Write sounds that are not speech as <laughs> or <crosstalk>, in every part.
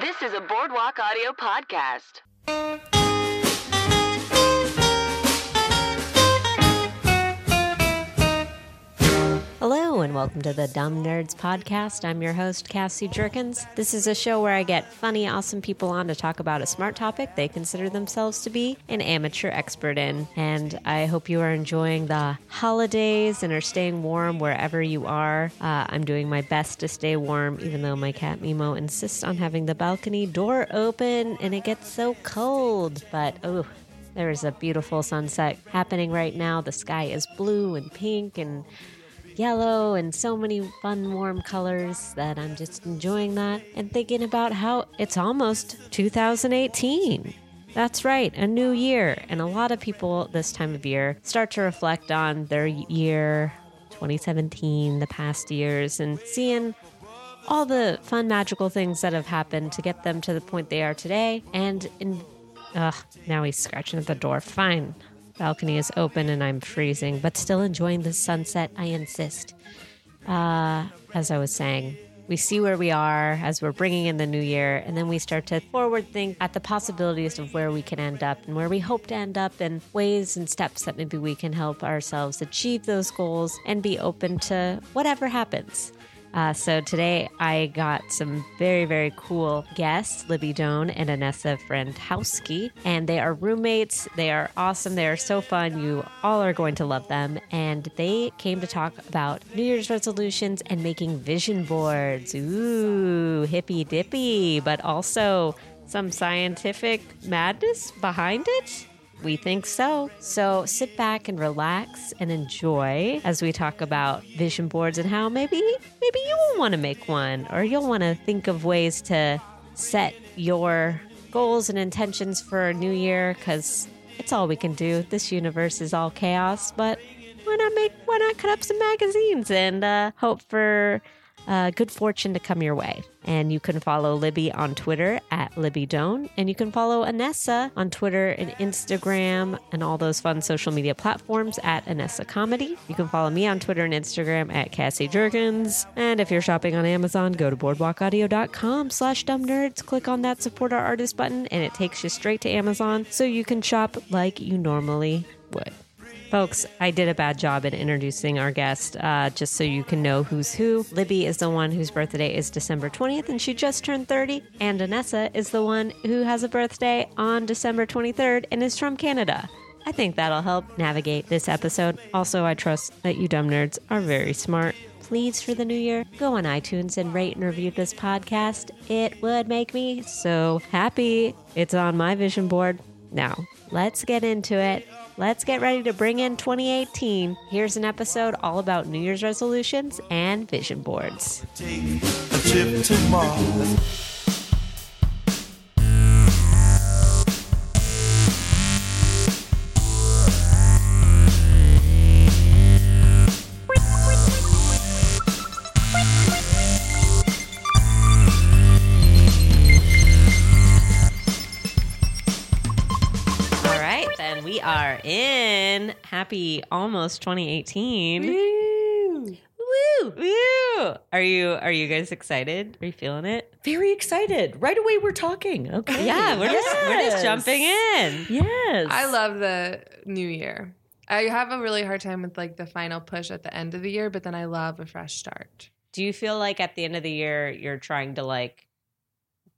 This is a Boardwalk Audio podcast. And welcome to the Dumb Nerds Podcast. I'm your host, Cassie Jerkins. This is a show where I get funny, awesome people on to talk about a smart topic they consider themselves to be an amateur expert in. And I hope you are enjoying the holidays and are staying warm wherever you are. Uh, I'm doing my best to stay warm, even though my cat Mimo insists on having the balcony door open and it gets so cold. But, oh, there is a beautiful sunset happening right now. The sky is blue and pink and yellow and so many fun, warm colors that I'm just enjoying that and thinking about how it's almost 2018. That's right, a new year. And a lot of people this time of year start to reflect on their year 2017, the past years, and seeing all the fun, magical things that have happened to get them to the point they are today. And in, now he's scratching at the door. Fine, balcony is open and I'm freezing, but still enjoying the sunset, I insist. Uh, as I was saying, we see where we are as we're bringing in the new year, and then we start to forward think at the possibilities of where we can end up and where we hope to end up, and ways and steps that maybe we can help ourselves achieve those goals and be open to whatever happens. Uh, so today I got some very, very cool guests, Libby Doyne and Inessa Frantowski, and they are roommates. They are awesome. They are so fun. You all are going to love them. And they came to talk about New Year's resolutions and making vision boards. Ooh, hippy dippy, but also some scientific madness behind it. We think so. So sit back and relax and enjoy as we talk about vision boards and how maybe maybe you will want to make one or you'll want to think of ways to set your goals and intentions for a new year cuz it's all we can do. This universe is all chaos, but why not make why not cut up some magazines and uh, hope for uh, good fortune to come your way. And you can follow Libby on Twitter at Libby Doyne. And you can follow Inessa on Twitter and Instagram and all those fun social media platforms at Inessa Comedy. You can follow me on Twitter and Instagram at Cassie Jerkins. And if you're shopping on Amazon, go to boardwalkaudio.com slash dumb nerds. Click on that support our artist button and it takes you straight to Amazon so you can shop like you normally would. Folks, I did a bad job in introducing our guest, uh, just so you can know who's who. Libby is the one whose birthday is December 20th, and she just turned 30. And Inessa is the one who has a birthday on December 23rd and is from Canada. I think that'll help navigate this episode. Also, I trust that you dumb nerds are very smart. Please, for the new year, go on iTunes and rate and review this podcast. It would make me so happy. It's on my vision board. Now, let's get into it. Let's get ready to bring in 2018. Here's an episode all about New Year's resolutions and vision boards. In happy almost 2018. Woo! Woo! Woo! Are you are you guys excited? Are you feeling it? Very excited. Right away, we're talking. Okay. Yeah, we're just we're just jumping in. Yes. I love the new year. I have a really hard time with like the final push at the end of the year, but then I love a fresh start. Do you feel like at the end of the year you're trying to like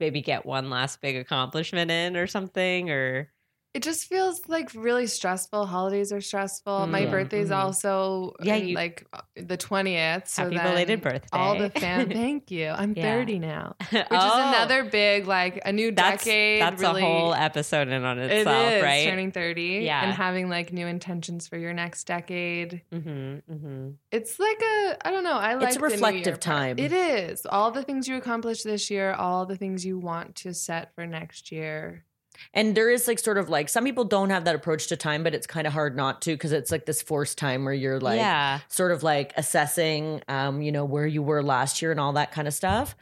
maybe get one last big accomplishment in or something or It just feels like really stressful. Holidays are stressful. My Mm, birthday's mhm. also Yeah, you- like uh, the twentieth. So Happy belated birthday. All the fam. <laughs> Thank you. I'm Yeah. thirty now, <laughs> which Oh, is another big like a new that's, decade. That's really, a whole episode in on itself, is right? turning thirty. Yeah. and having like new intentions for your next decade. mm-hmm, mm-hmm. It's like a I don't know. I like It's a the new reflective part. time. It is all the things you accomplished this year, all the things you want to set for next year. And there is like sort of like some people don't have that approach to time, but it's kind of hard not to because it's like this forced time where you're like yeah. sort of like assessing, um, you know, where you were last year and all that kind of stuff.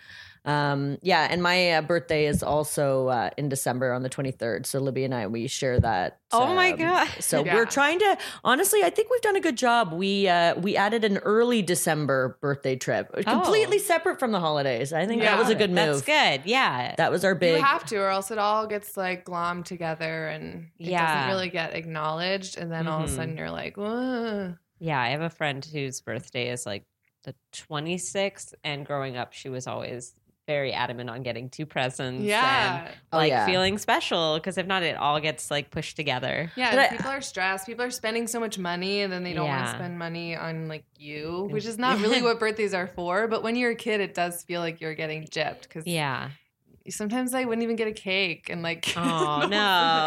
Um, yeah, and my uh, birthday is also uh, in December on the 23rd. So Libby and I we share that. Oh my um, God. So Yeah. we're trying to honestly, I think we've done a good job. We uh, we added an early December birthday trip, completely separate from the holidays. I think that was a good move. Oh. That's good. Yeah. That was our big. You have to, or else it all gets like glommed together and it Yeah. doesn't really get acknowledged. And then all of a Mhm. sudden you're like, Whoa. Yeah, I have a friend whose birthday is like the 26th, and growing up, she was always very adamant on getting two presents. yeah. And, Oh, like yeah. feeling special because if not, it all gets like pushed together. Yeah, But and I- people are stressed. People are spending so much money and then they don't want to spend money on like you, which is not <laughs> really what birthdays are for. But when you're a kid, it does feel like you're getting gypped because Yeah. sometimes I wouldn't even get a cake and like <laughs> <laughs> Oh no!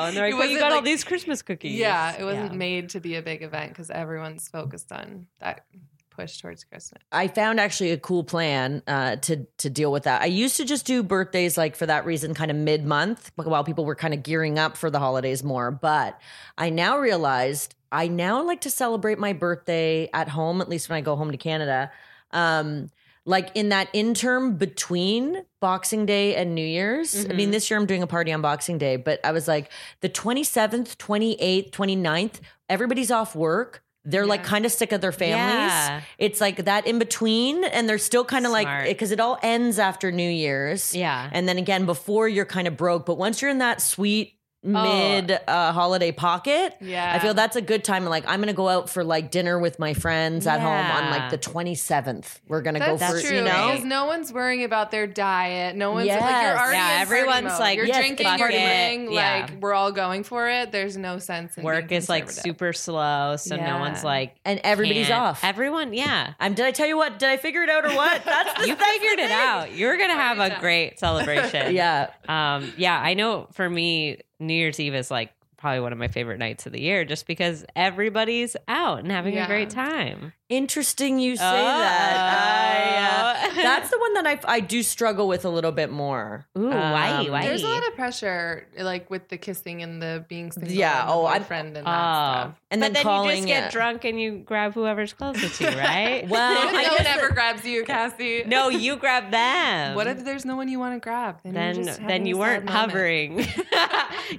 And they're like, "Well, you wasn't, got all these Christmas cookies." Yeah, it wasn't Yeah. made to be a big event because everyone's focused on that push towards Christmas. I found actually a cool plan uh, to to deal with that. I used to just do birthdays like for that reason, kind of mid month, while people were kind of gearing up for the holidays more. But I now realized I now like to celebrate my birthday at home, at least when I go home to Canada. Um, like in that interim between Boxing Day and New Year's. I mean, this year I'm doing a party on Boxing Day, but I was like the 27th, 28th, 29th, everybody's off work. They're like kind of sick of their families. Yeah. It's like that in between, and they're still kind of like because it all ends after New Year's. Yeah. and then again before you're kind of broke, but once you're in that sweet mid uh, holiday pocket, Yeah. I feel that's a good time. Like I'm gonna go out for like dinner with my friends at home on like the 27th. We're gonna That's go for true. you know. because no one's worrying about their diet. No one's like you're already Yeah, in party everyone's mode. like, you're yes, drinking, fuck you're it. doing, Yeah. like we're all going for it. There's no sense in Work is like super slow, so no one's like And everybody's can't- off. Everyone, yeah. I'm, did I tell you what? Did I figure it out or what? <laughs> That's the, You that's the figured it out. You're gonna have a great celebration. <laughs> Yeah, Um, yeah, I know for me, New Year's Eve is like probably one of my favorite nights of the year just because everybody's out and having a great time. Interesting you say that. I, uh, that's the one that I I do struggle with a little bit more. Ooh, why? Um, Why? There's a lot of pressure, like with the kissing and the being single. Yeah, and the oh, I'm- boyfriend and that Oh, stuff. And but then then calling you just get it- drunk and you grab whoever's closest to you, right? <laughs> Well, What <laughs> no one ever that- grabs you, Cassie? <laughs> no, you grab them. What if there's no one you want to grab? Then, you're then just then you weren't hovering,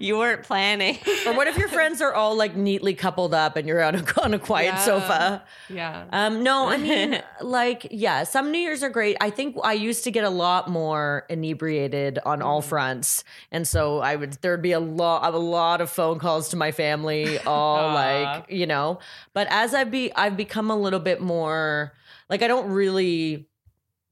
you weren't planning. Or what if your friends are all like neatly coupled up and you're on a, on a quiet Yeah. sofa? Yeah. Um, no, I mean, <laughs> like, yeah, some New Year's are great. I think I used to get a lot more inebriated on all Mm. fronts, and so I would there'd be a lot of a lot of phone calls to my family, <laughs> all like you know. But as I be, I've become a little bit more like I don't really.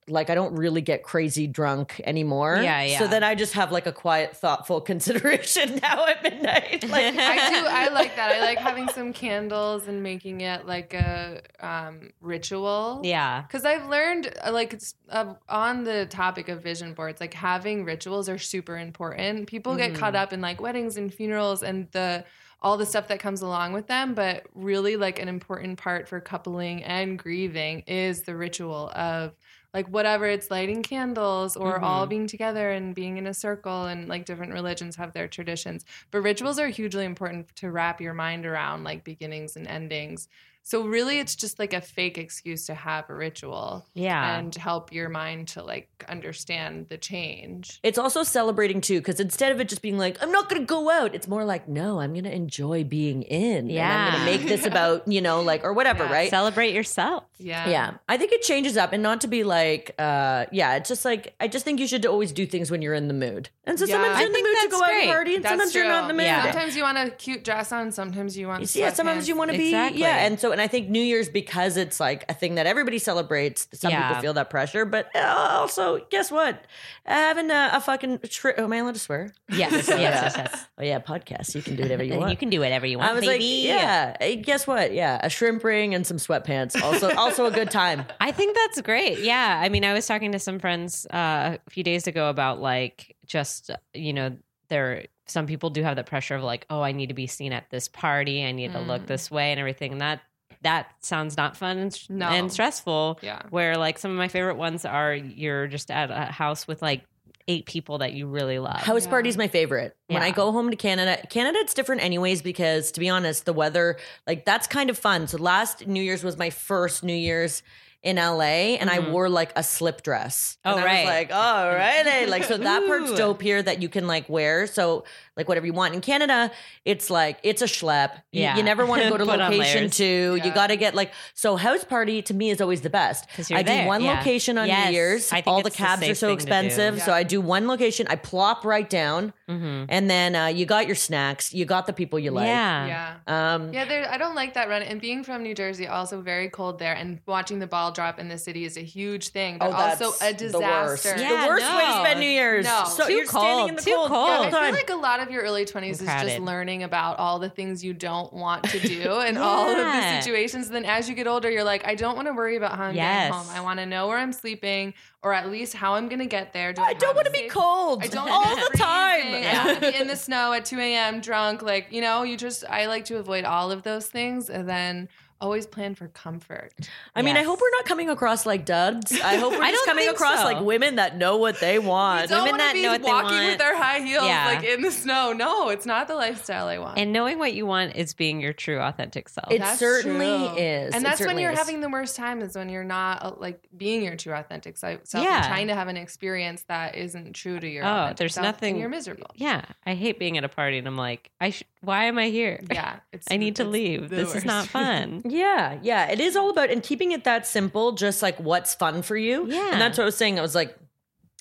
Like I don't really get crazy drunk anymore. Yeah, yeah. So then I just have like a quiet, thoughtful <laughs> consideration <laughs> now at midnight. <laughs> Like I do. I like that. I like having some candles and making it like a um, ritual. yeah, Because I've learned, uh, like, it's uh, on the topic of vision boards, like having rituals are super important. People get caught up in like weddings and funerals and the all the stuff that comes along with them, but really, like, an important part for coupling and grieving is the ritual of like whatever it's lighting candles or all mm-hmm. being together and being in a circle and like different religions have their traditions. But rituals are hugely important to wrap your mind around like beginnings and endings so really it's just like a fake excuse to have a ritual yeah. and help your mind to like understand the change It's also celebrating too, because instead of it just being like, I'm not gonna go out, it's more like, no, I'm gonna enjoy being in. And I'm gonna make this <laughs> about, you know, like or whatever, Yeah. right? Celebrate yourself. yeah yeah. I think it changes up and not to be like, uh, yeah, it's just like I just think you should always do things when you're in the mood. And so Yeah. sometimes you're in the mood to that's go out and party, and That's sometimes you're not in the mood. Yeah. Sometimes you want a cute dress on. Sometimes you want. Yeah, sometimes sweatpants. you want to be Exactly. yeah, and so and I think New Year's because it's like a thing that everybody celebrates. Some Yeah. people feel that pressure, but uh, also guess what? Having a, a fucking tri- oh, am I allowed to swear? Yes, yes, yes, <laughs> yes. Oh yeah, podcast. You can do whatever you <laughs> want. you can do whatever you want. I was baby. like, yeah. Guess what? Yeah, a shrimp ring and some sweatpants. Also, also a good time. <laughs> I think that's great. Yeah. I mean, I was talking to some friends uh, a few days ago about like just, you know, there some people do have that pressure of like, oh, I need to be seen at this party. I need to look Mm. this way and everything. And that that sounds not fun and, No. and stressful. Yeah. Where like some of my favorite ones are you're just at a house with like eight people that you really love. House Yeah. party's my favorite. When I go home to Canada, Canada it's different anyways because to be honest, the weather like that's kind of fun. So last New Year's was my first New Year's in LA and I wore like a slip dress. Mm-hmm. Oh, and I right. was like, all right. Like, so that part's dope here that you can like wear. So, like, whatever you want. In Canada, it's like, it's a schlep. You, Yeah. you never want <laughs> to go to location layers. two. You got to get like, so house party to me is always the best. 'Cause you're I there, do one yeah. location on Yes, New Year's. I think All it's the the cabs are so thing to do. expensive. So I do one location. I plop right down. Mhm. And then uh, you got your snacks. You got the people you like. yeah. Yeah. Um, Yeah, there, I don't like that run. And being from New Jersey, also very cold there, and watching the ball drop in the city is a huge thing, but Oh, that's also a the worst. disaster. Yeah, the worst way to spend New Year's. No. so Too you're standing in the cold, too cold, cold. all I feel like a lot of your early 20s is just learning about all the things you don't want to do <laughs> and all of the Yeah. situations. Then as you get older, you're like, I don't want to worry about how I'm Yes. getting home. I want to know where I'm sleeping or at least how I'm going to get there. Do I don't want to be cold I don't all wanna be the time. freezing. I want to be in the snow at 2 a.m. drunk. Like, you know, you just, I like to avoid all of those things and then always plan for comfort. I mean, I Yes. hope we're not coming across like duds. I hope we're <laughs> I just don't coming think across so. like women that know what they want. don't Women wanna that be know what they walking want. with their high heels Yeah. like in the snow. No, it's not the lifestyle I want. And knowing what you want is being your true authentic self. It That's certainly true. is. And that's when certainly you're is. having the worst time is when you're not uh, like being your true authentic se- self Yeah. and trying to have an experience that isn't true to your Oh, authentic there's self, nothing- and you're miserable. yeah. I hate being at a party and I'm like, I sh- why am I here? Yeah, <laughs> it's, I need to it's leave. the This is worst. not <laughs> fun. Yeah, yeah. It is all about and keeping it that simple, just like what's fun for you. Yeah. And that's what I was saying. I was like,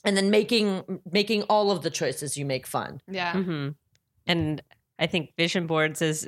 and then making making all of the choices you make fun. yeah, hmm And I think vision boards is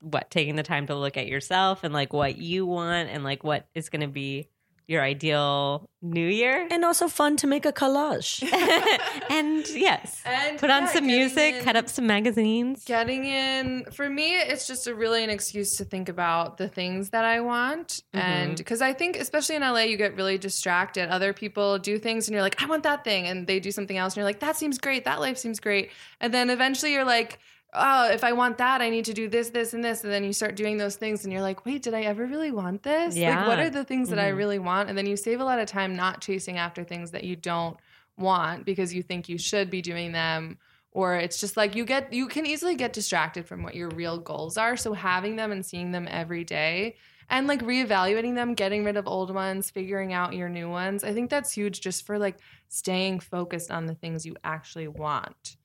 what taking the time to look at yourself and like what you want and like what is going to be your ideal new year. And also fun to make a collage. <laughs> and yes, And, put on yeah, some music, in- cut up some magazines. Getting in for me, it's just a really an excuse to think about the things that I want, Mm-hmm. and because I think, especially in LA, you get really distracted. Other people do things, and you're like, I want that thing, and they do something else, and you're like, that seems great, that life seems great, and then eventually you're like. Oh, if I want that, I need to do this, this, and this. And then you start doing those things, and you're like, wait, did I ever really want this? Like, what are the things that I Mhm. really want? And then you save a lot of time not chasing after things that you don't want because you think you should be doing them or it's just like you get you can easily get distracted from what your real goals are so having them and seeing them every day and like reevaluating them getting rid of old ones figuring out your new ones i think that's huge just for like staying focused on the things you actually want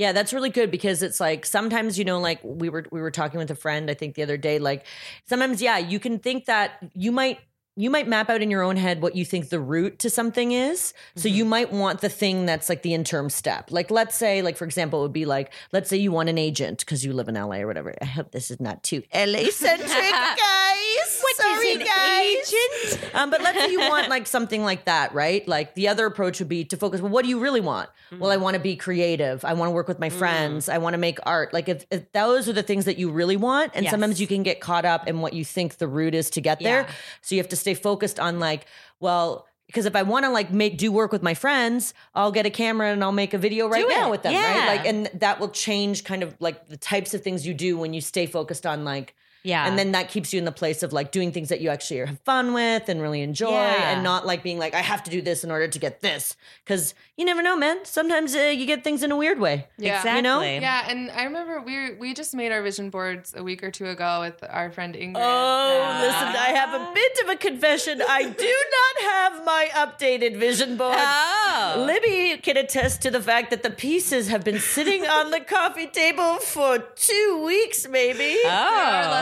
Yeah, that's really good because it's like sometimes you know, like we were we were talking with a friend I think the other day. Like sometimes, yeah, you can think that you might you might map out in your own head what you think the route to something is. So you mm-hmm. might want the thing that's like the interim step. Like let's say, like for example, it would be like let's say you want an agent because you live in LA or whatever. I hope this is not too LA centric, <laughs> guys. Sorry, guys. Um, but let's say you want like <laughs> something like that, right? Like the other approach would be to focus. Well, what do you really want? Well, I Mm. want to be creative. I want to work with my friends. I want to make art. Like if, if those are the things that you really want, and Yes. sometimes you can get caught up in what you think the route is to get there. Yeah. So you have to stay focused on like, well. Because if I want to like make do work with my friends, I'll get a camera and I'll make a video right now with them, Yeah. right? Like, and that will change kind of like the types of things you do when you stay focused on like Yeah. and then that keeps you in the place of like doing things that you actually have fun with and really enjoy Yeah. and not like being like i have to do this in order to get this because you never know man sometimes uh, you get things in a weird way Yeah. exactly. You know? yeah and i remember we we just made our vision boards a week or two ago with our friend ingrid oh Yeah. listen i have a bit of a confession i do not have my updated vision board Oh. Libby can attest to the fact that the pieces have been sitting on the coffee table for two weeks, maybe. Oh.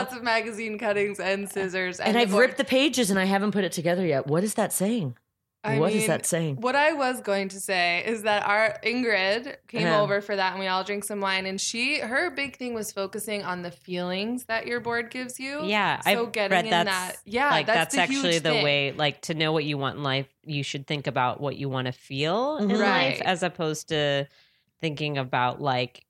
Lots of magazine cuttings and scissors and the I've board- ripped the pages and I haven't put it together yet. What is that saying? I What is mean, that saying? What I was going to say is that our Ingrid came Uh-huh. over for that and we all drank some wine and she her big thing was focusing on the feelings that your board gives you. Yeah, So I've getting read in that's that yeah, like that's, that's, the actually huge the thing. way like to know what you want in life you should think about what you want to feel in Mhm. life Right. as opposed to thinking about like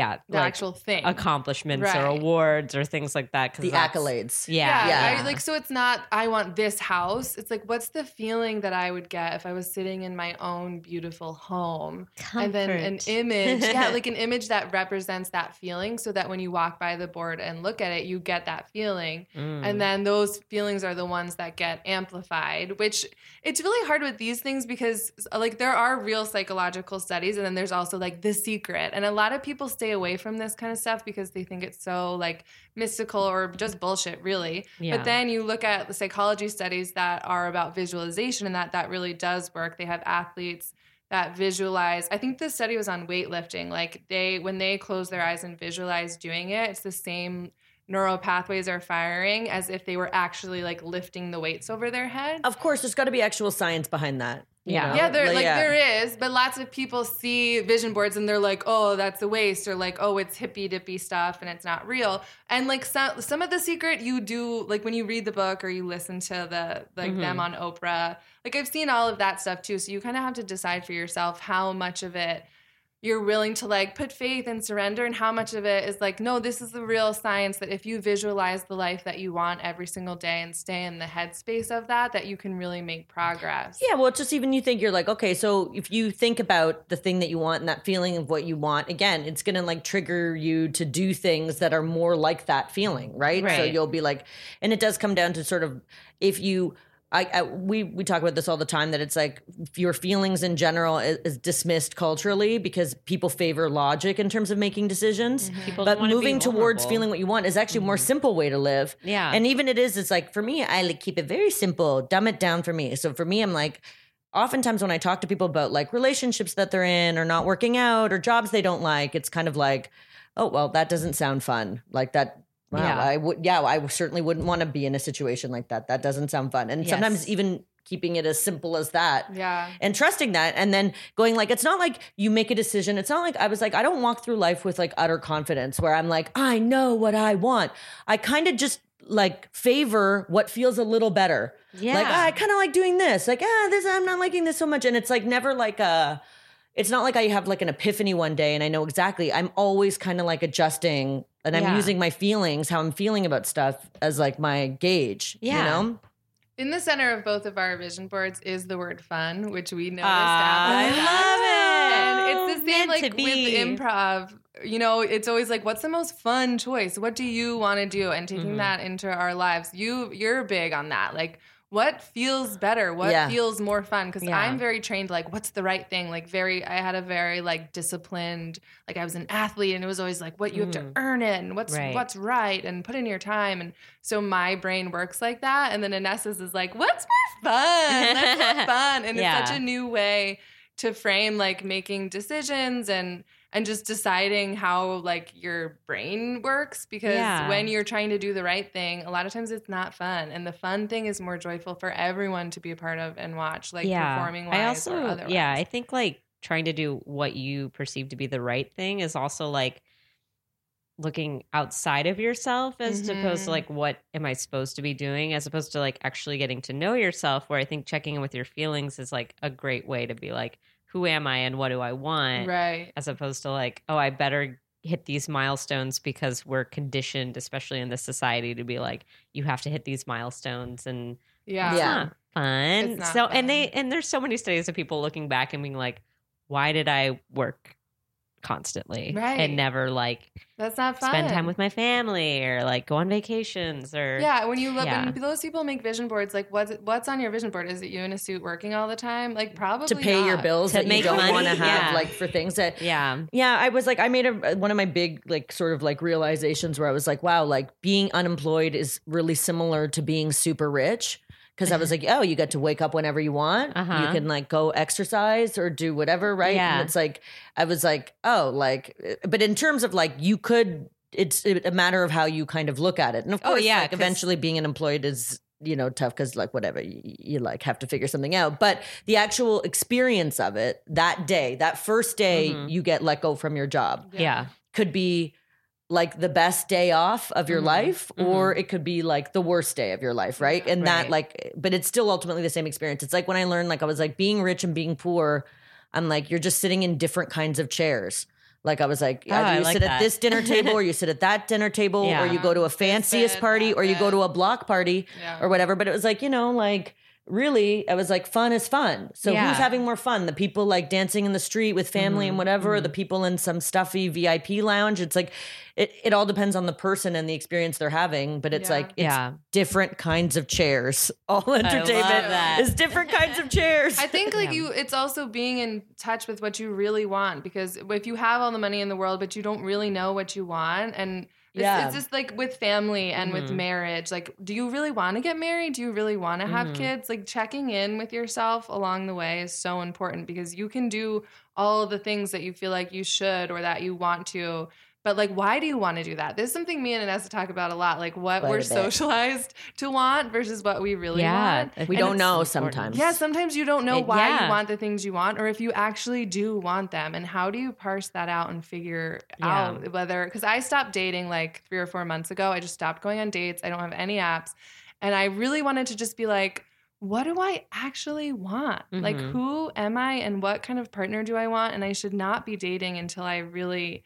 yeah the like actual thing. accomplishments or awards or things like that 'cause The accolades. yeah Yeah, Yeah. I- like so it's not I want this house. It's like what's the feeling that I would get if I was sitting in my own beautiful home Comfort. and then an image, yeah, <laughs> like an image that represents that feeling so that when you walk by the board and look at it, you get that feeling. Mm. And then those feelings are the ones that get amplified, which it's really hard with these things because like there are real psychological studies and then there's also like the secret. And a lot of people stay stay away from this kind of stuff because they think it's so like mystical or just bullshit, really. Yeah. But then you look at the psychology studies that are about visualization and that that really does work. They have athletes that visualize. I think the study was on weightlifting. Like they when they close their eyes and visualize doing it, it's the same neural pathways are firing as if they were actually like lifting the weights over their head. Of course, there's got to be actual science behind that. You Yeah. know? Yeah, there like yeah. there is, but lots of people see vision boards and they're like, "Oh, that's a waste," or like, "Oh, it's hippy dippy stuff and it's not real." And like some some of the secret you do, like when you read the book or you listen to the like them mm-hmm. on Oprah. Like I've seen all of that stuff too, so you kind of have to decide for yourself how much of it you're willing to like put faith and surrender and how much of it is like no this is the real science that if you visualize the life that you want every single day and stay in the headspace of that that you can really make progress Yeah, well, it's just even you think you're like, okay, so if you think about the thing that you want and that feeling of what you want, again, it's gonna like trigger you to do things that are more like that feeling, right? right. So you'll be like, and it does come down to sort of if you. I, I we we talk about this all the time that it's like your feelings in general is, is dismissed culturally because people favor logic in terms of making decisions. People But don't wanna be moving towards. Mm-hmm. feeling what you want is actually a more simple way to live. Yeah. And even it is, it's like for me, I like keep it very simple, dumb it down for me. So for me, I'm like, oftentimes when I talk to people about like relationships that they're in or not working out or jobs they don't like, it's kind of like, oh, well, that doesn't sound fun. Like that. Wow, Yeah. I would, yeah, I certainly wouldn't want to be in a situation like that. That doesn't sound fun. And Yes. sometimes even keeping it as simple as that yeah and trusting that and then going like it's not like you make a decision it's not like i was like i don't walk through life with like utter confidence where i'm like i know what i want i kind of just like favor what feels a little better Yeah. like ah, i kind of like doing this like ah this i'm not liking this so much and it's like never like a it's not like i have like an epiphany one day and i know exactly i'm always kind of like adjusting and i'm Yeah. using my feelings how i'm feeling about stuff as like my gauge Yeah. you know In the center of both of our vision boards is the word fun, which we know I established. love it. And it's the same Meant to like be. with improv. You know, it's always like, what's the most fun choice? What do you want to do? And taking Mm-hmm. that into our lives, you you're big on that. Like, what feels better? What Yeah. feels more fun? Because Yeah. I'm very trained. Like, what's the right thing? Like, very. I had a very like disciplined. Like, I was an athlete, and it was always like, what you have to earn it, and what's Mm. Right. what's right, and put in your time. And so my brain works like that. And then Inessa's is like, what's more fun? That's more <laughs> fun. And Yeah. it's such a new way to frame like making decisions and and just deciding how like your brain works because Yeah. when you're trying to do the right thing a lot of times it's not fun and the fun thing is more joyful for everyone to be a part of and watch like performing wise I also, or otherwise yeah, I think like trying to do what you perceive to be the right thing is also like looking outside of yourself as opposed Mhm. to like what am I supposed to be doing as opposed to like actually getting to know yourself where I think checking in with your feelings is like a great way to be like who am I and what do I want right as opposed to like oh I better hit these milestones because we're conditioned especially in this society to be like you have to hit these milestones and yeah it's Yeah. not fun. It's not so and they and there's so many studies of people looking back and being like, why did I work constantly Right. and never like that's not fun spend time with my family or like go on vacations or yeah, when you look, Yeah. when those people make vision boards, like what's what's on your vision board? Is it you in a suit working all the time? Like probably to pay your bills To that you don't want to have yeah. like for things that yeah Yeah, I was like, I made a uh, one of my big like sort of like realizations where I was like, wow, like being unemployed is really similar to being super rich. Because I was like, oh, you get to wake up whenever you want. Uh-huh. You can like go exercise or do whatever, right? Yeah. And it's like, I was like, oh, like, uh, but in terms of like, you could, it's a matter of how you kind of look at it. And of Oh, course, yeah, like eventually being an unemployed is, you know, tough because like whatever, you, you like have to figure something out. But the actual experience of it that day, that first day Mhm. you get let go from your job yeah could be like the best day off of your Mhm. life or it could be like the worst day of your life right? And that like but it's still ultimately the same experience. It's like when i learned like i was like being rich and being poor i'm like you're just sitting in different kinds of chairs. Like i was like Oh, you like sit that. at this dinner table or you sit at that dinner table or you go to a fanciest party or you go to a block party Yeah. or whatever. But it was like you know like really, I was like, fun is fun. So Yeah. who's having more fun? The people like dancing in the street with family Mm-hmm. and whatever, or the people in some stuffy VIP lounge. It's like it, it all depends on the person and the experience they're having. But it's Yeah. like it's Yeah. different kinds of chairs. <laughs> All entertainment is different kinds of chairs. I think like Yeah. you, it's also being in touch with what you really want because if you have all the money in the world, but you don't really know what you want, and it's, Yeah. it's just like with family and with Mhm. marriage, like, do you really want to get married? Do you really want to have Mhm. kids? Like checking in with yourself along the way is so important because you can do all the things that you feel like you should or that you want to. But like, why do you want to do that? This is something me and Inessa talk about a lot. Like what Quite we're socialized to want versus what we really Yeah, want. I we think don't know important. sometimes. Yeah, sometimes you don't know It- why yeah. you want the things you want or if you actually do want them. And how do you parse that out and figure Yeah. out whether, because I stopped dating like three or four months ago. I just stopped going on dates. I don't have any apps. And I really wanted to just be like, what do I actually want? Like, Mhm. who am I and what kind of partner do I want? And I should not be dating until I really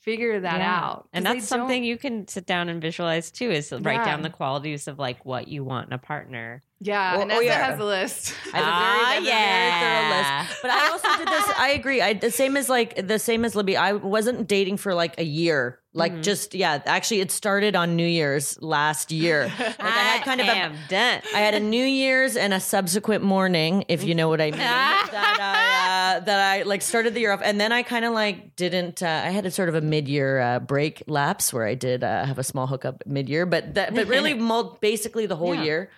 figure that Yeah. out. And that's something you can sit down and visualize too is write Yeah. down the qualities of like what you want in a partner. Yeah, Oh, and oh, Nessa yeah. has a list. <laughs> I have a very, I have very thorough yeah. list. But I also did this. I agree. I the same as like the same as Libby. I wasn't dating for like a year. Like Mhm. just yeah. Actually, it started on New Year's last year. <laughs> Like I had kind of a, am done. I had a New Year's and a subsequent morning, if you know what I mean. that I uh, that I like started the year off, and then I kind of like didn't. Uh, I had a sort of a mid year uh, break lapse where I did uh, have a small hookup mid year, but that but <laughs> really basically the whole Yeah. year,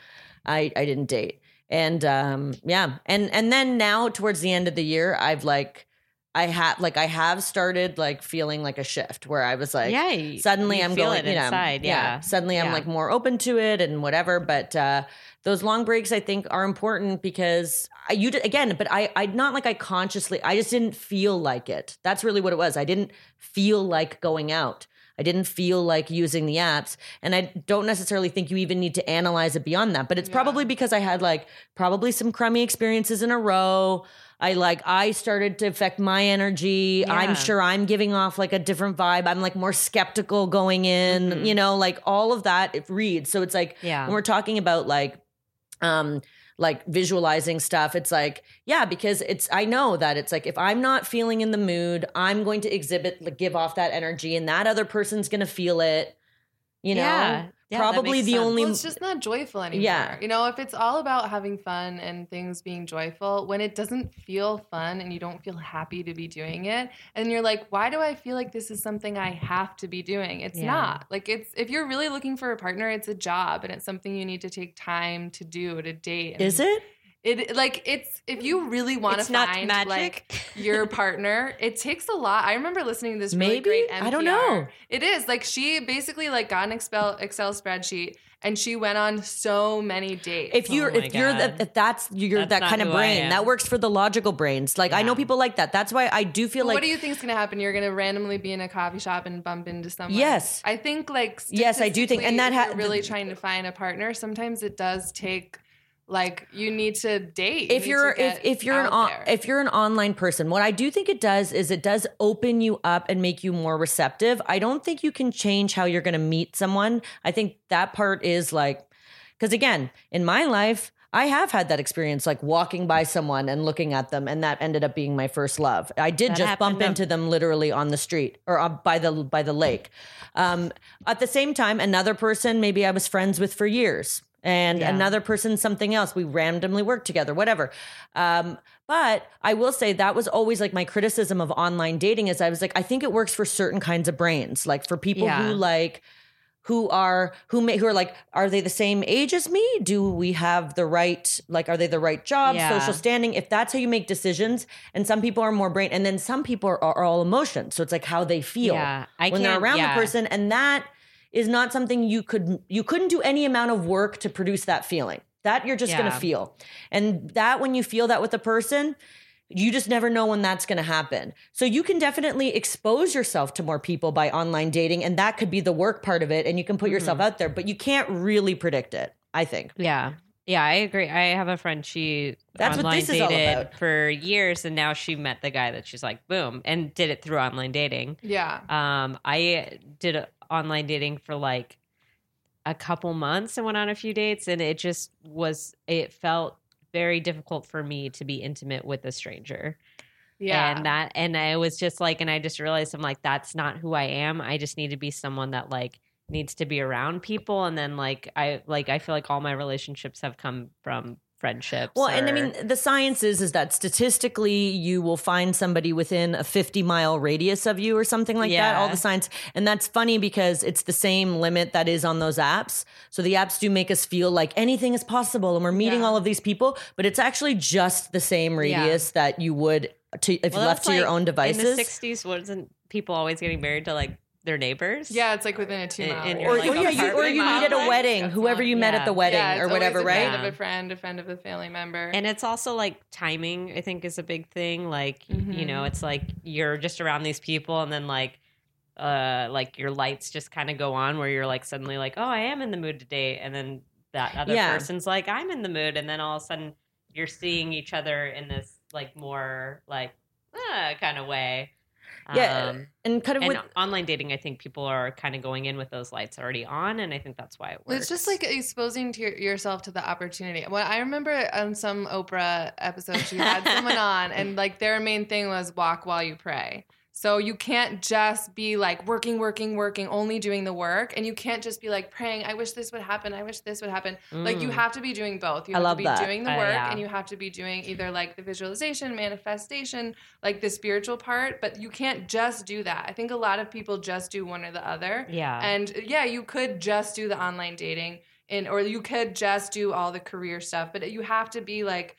I I didn't date, and um yeah, and and then now towards the end of the year, I've like. I have like I have started like feeling like a shift where I was like yeah, suddenly I'm going you know inside. Yeah, suddenly I'm like more open to it and whatever but uh those long breaks I think are important because I you did, again but I I not like I consciously I just didn't feel like it that's really what it was I didn't feel like going out I didn't feel like using the apps and I don't necessarily think you even need to analyze it beyond that but it's Yeah. probably because I had like probably some crummy experiences in a row I like I started to affect my energy. Yeah. I'm sure I'm giving off like a different vibe. I'm like more skeptical going in, Mhm. you know, like all of that it reads. So it's like Yeah. when we're talking about like um like visualizing stuff, it's like, yeah, because it's I know that it's like if I'm not feeling in the mood, I'm going to exhibit like give off that energy and that other person's gonna feel it. You know? Yeah. Yeah, Probably the sense. only Well, it's just not joyful anymore. Yeah. You know, if it's all about having fun and things being joyful, when it doesn't feel fun and you don't feel happy to be doing it, and you're like, why do I feel like this is something I have to be doing? It's Yeah. not. Like it's if you're really looking for a partner, it's a job and it's something you need to take time to do to date. And is it? It like it's if you really want to find magic. like your <laughs> partner, it takes a lot. I remember listening to this really Maybe? great NPR. I don't know. It is like she basically like got an Excel Excel spreadsheet and she went on so many dates. if you're Oh my if you're God. that if that's you're That's that kind of brain that works for the logical brains like i know people like that that's why i do feel But like what do you think is going to happen? You're going to randomly be in a coffee shop and bump into someone. Yes. I think like Yes, I do think- and statistically, that if ha- you're really trying to find a partner. Sometimes it does take like you need to date. if You you're if, if you're an on, if you're an online person what i do think it does is it does open you up and make you more receptive i don't think you can change how you're going to meet someone i think that part is like because again in my life I have had that experience, like walking by someone and looking at them, and that ended up being my first love. I did That just bump happened to- into them literally on the street or uh, by the by the lake. Um, at the same time, another person maybe I was friends with for years, and Yeah. another person something else. We randomly work together, whatever. Um, but I will say that was always like my criticism of online dating is I was like, I think it works for certain kinds of brains, like for people Yeah. who like who are who may who are like are they the same age as me do we have the right like are they the right job Yeah. social standing if that's how you make decisions and some people are more brain and then some people are, are all emotion so it's like how they feel Yeah, I when they're around yeah. the person and that is not something you could you couldn't do any amount of work to produce that feeling that you're just going to feel and that when you feel that with a person you just never know when that's going to happen. So you can definitely expose yourself to more people by online dating and that could be the work part of it and you can put yourself Mm-hmm. out there, but you can't really predict it, I think. Yeah. Yeah, I agree. I have a friend. She That's what online this is all dated about. for years, and now she met the guy that she's like, boom, and did it through online dating. yeah. Um, I did uh, online dating for like a couple months and went on a few dates and it just was it felt very difficult for me to be intimate with a stranger. Yeah. And that and I was just like and I just realized I'm like that's not who I am. I just need to be someone that like needs to be around people and then like I like I feel like all my relationships have come from friendships. Well, and I mean, the science is is that statistically, you will find somebody within a 50 mile radius of you or something like that. All the science, and that's funny because it's the same limit that is on those apps. So the apps do make us feel like anything is possible, and we're meeting Yeah. all of these people, but it's actually just the same radius that you would to, if Well, left to your own devices. In the 60s wasn't people always getting married to like their neighbors? yeah, it's like within a two mile. and radius. you're or, like or yeah, you, or you meet at a wedding, That's whoever you met Yeah. at the wedding yeah, or whatever, always a right? friend of a friend, a friend of a family member. And it's also like timing, I think, is a big thing. Like, you know, it's like you're just around these people and then like uh like your lights just kind of go on where you're like suddenly like, Oh, I am in the mood to date and then that other Yeah. person's like, I'm in the mood and then all of a sudden you're seeing each other in this like more like uh, kind of way. Yeah, Um, and kind of and with online dating, I think people are kind of going in with those lights already on, and I think that's why it works. It's just like exposing to your, yourself to the opportunity. Well, I remember on some Oprah episode, she had someone on, and <laughs> like their main thing was walk while you pray. So you can't just be like working, working, working, only doing the work, and you can't just be like praying. I wish this would happen. I wish this would happen. Like you Mm. have to be doing both. You I have love to be that. doing the Uh, work, yeah. and you have to be doing either like the visualization, manifestation, like the spiritual part. But you can't just do that. I think a lot of people just do one or the other. yeah, And yeah, you could just do the online dating and or you could just do all the career stuff, but you have to be like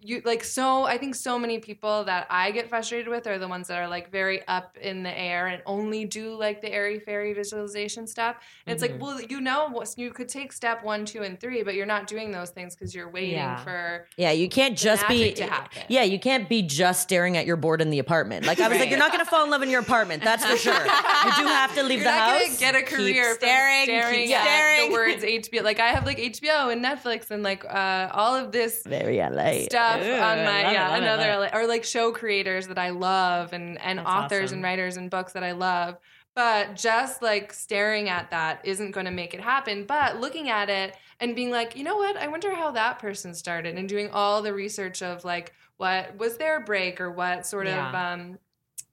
you like so I think so many people that I get frustrated with are the ones that are like very up in the air and only do like the airy fairy visualization stuff. And it's Mhm. like, well, you know, what you could take step one, two, and three, but you're not doing those things because you're waiting Yeah. for Yeah, you can't just be magic to happen. Yeah, you can't be just staring at your board in the apartment. Like I was like, you're not going to fall in love in your apartment. That's for sure. You do have to leave You're the house. gonna get a career from staring, staring, keep staring. the words HBO. Like I have like HBO and Netflix and like uh, all of this Very LA. stuff On my it, yeah it, another love or like show creators that I love and and That's authors awesome. and writers and books that I love. But just like staring at that isn't going to make it happen. But looking at it and being like, you know what? I wonder how that person started and doing all the research of like what was their break or what sort of um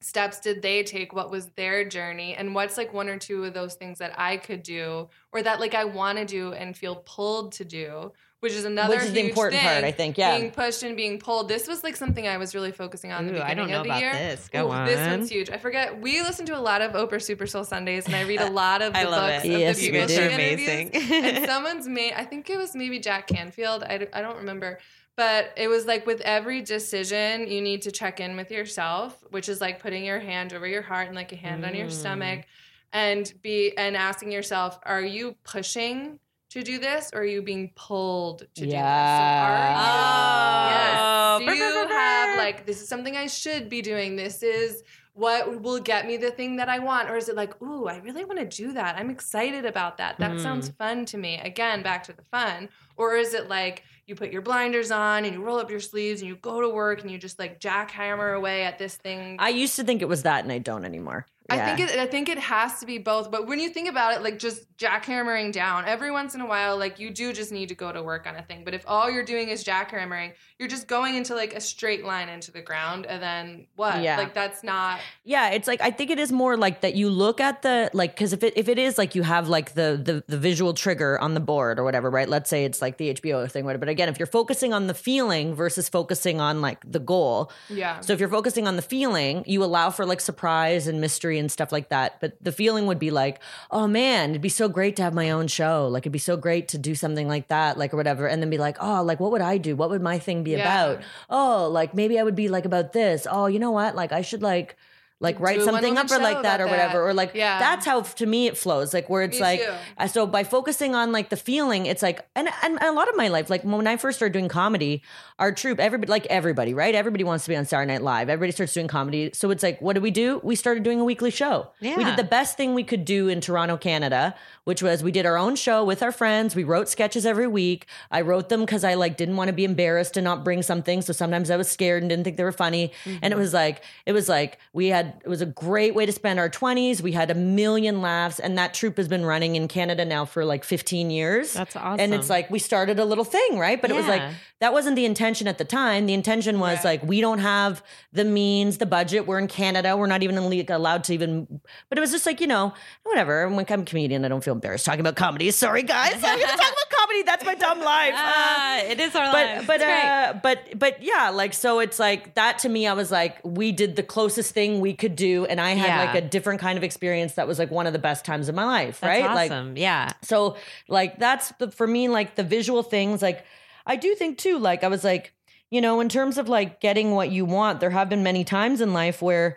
steps did they take what was their journey and what's like one or two of those things that i could do or that like i want to do and feel pulled to do which is another Which is the important thing, part, I think, yeah. being pushed and being pulled this was like something i was really focusing on in the Ooh, I beginning don't know of the about year this. Go Ooh, this one's huge i forget we listen to a lot of oprah super soul sundays and i read a <laughs> lot of the I love books it. of Yes, the people she amazing. and <laughs> someone's made i think it was maybe jack canfield I, I don't remember but it was like with every decision you need to check in with yourself which is like putting your hand over your heart and like a hand on your Mm. stomach and be and asking yourself are you pushing to do this or are you being pulled to do this so are you Oh. yes. Do you have like this is something i should be doing this is what will get me the thing that I want? Or is it like, ooh, I really want to do that. I'm excited about that. That Mm. sounds fun to me. Again, back to the fun. Or is it like you put your blinders on and you roll up your sleeves and you go to work and you just like jackhammer away at this thing? I used to think it was that, and I don't anymore. I Yeah. think it, I think it has to be both. But when you think about it, like just jackhammering down every once in a while, like you do just need to go to work on a thing. But if all you're doing is jackhammering, you're just going into like a straight line into the ground, and then what? Yeah. Like that's not. Yeah, it's like I think it is more like that. You look at the like because if it if it is like you have like the the the visual trigger on the board or whatever, right? Let's say it's like the HBO thing, whatever. But again, if you're focusing on the feeling versus focusing on like the goal, Yeah. So if you're focusing on the feeling, you allow for like surprise and mystery and stuff like that. But the feeling would be like, oh man, it'd be so great to have my own show. Like it'd be so great to do something like that, like or whatever. And then be like, oh, like what would I do? What would my thing be Yeah. about? Oh, like maybe I would be like about this. Oh, you know what? Like I should like like write something up or like that or whatever. that. Or like Yeah. that's how to me it flows. Like where it's Me like too. so by focusing on like the feeling, it's like and, and a lot of my life, like when I first started doing comedy, our troupe, everybody like everybody, right? Everybody wants to be on Saturday Night Live. Everybody starts doing comedy. So it's like, what did we do? We started doing a weekly show. Yeah. We did the best thing we could do in Toronto, Canada, which was we did our own show with our friends. We wrote sketches every week. I wrote them because I like didn't want to be embarrassed to not bring something. So sometimes I was scared and didn't think they were funny. And it mm-hmm. was like, it was like we had it was a great way to spend our 20s. We had a million laughs and that troupe has been running in Canada now for like 15 years. That's awesome. And it's like we started a little thing, right? But it was like Yeah. That wasn't the intention at the time. The intention was like we don't have the means, the budget. We're in Canada. We're not even allowed to even. But it was just like you know, whatever. I'm like I'm a comedian. I don't feel embarrassed talking about comedy. Sorry, guys. I'm going to talk about comedy. That's my dumb life. Uh, <laughs> Ah, it is our but lives. but uh, but but yeah, like so it's like that to me. I was like, we did the closest thing we could do, and I had Yeah. like a different kind of experience that was like one of the best times of my life, That's right? Like yeah. so like that's the, for me like the visual things like I do think too like I was like you know in terms of like getting what you want there have been many times in life where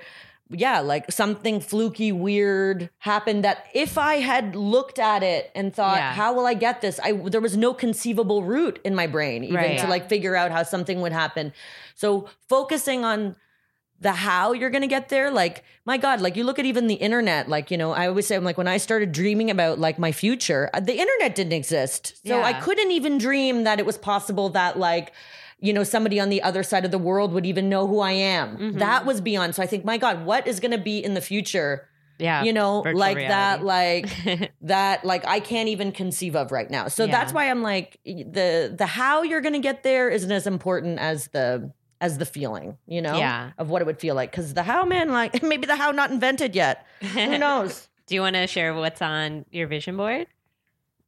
yeah like something fluky weird happened that if I had looked at it and thought Yeah. how will I get this I there was no conceivable route in my brain even Right. to Yeah. like figure out how something would happen so focusing on the how you're gonna get there like my god like you look at even the internet like you know i always say i'm like when i started dreaming about like my future uh, the internet didn't exist so i couldn't even dream that it was possible that like you know somebody on the other side of the world would even know who i am Mm-hmm. that was beyond so i think my god what is gonna be in the future Yeah. you know like that like <laughs> that like i can't even conceive of right now so Yeah. that's why i'm like the the how you're gonna get there isn't as important as the as the feeling you know Yeah. of what it would feel like because the how man like <laughs> maybe the how not invented yet who <laughs> knows Do you want to share what's on your vision board?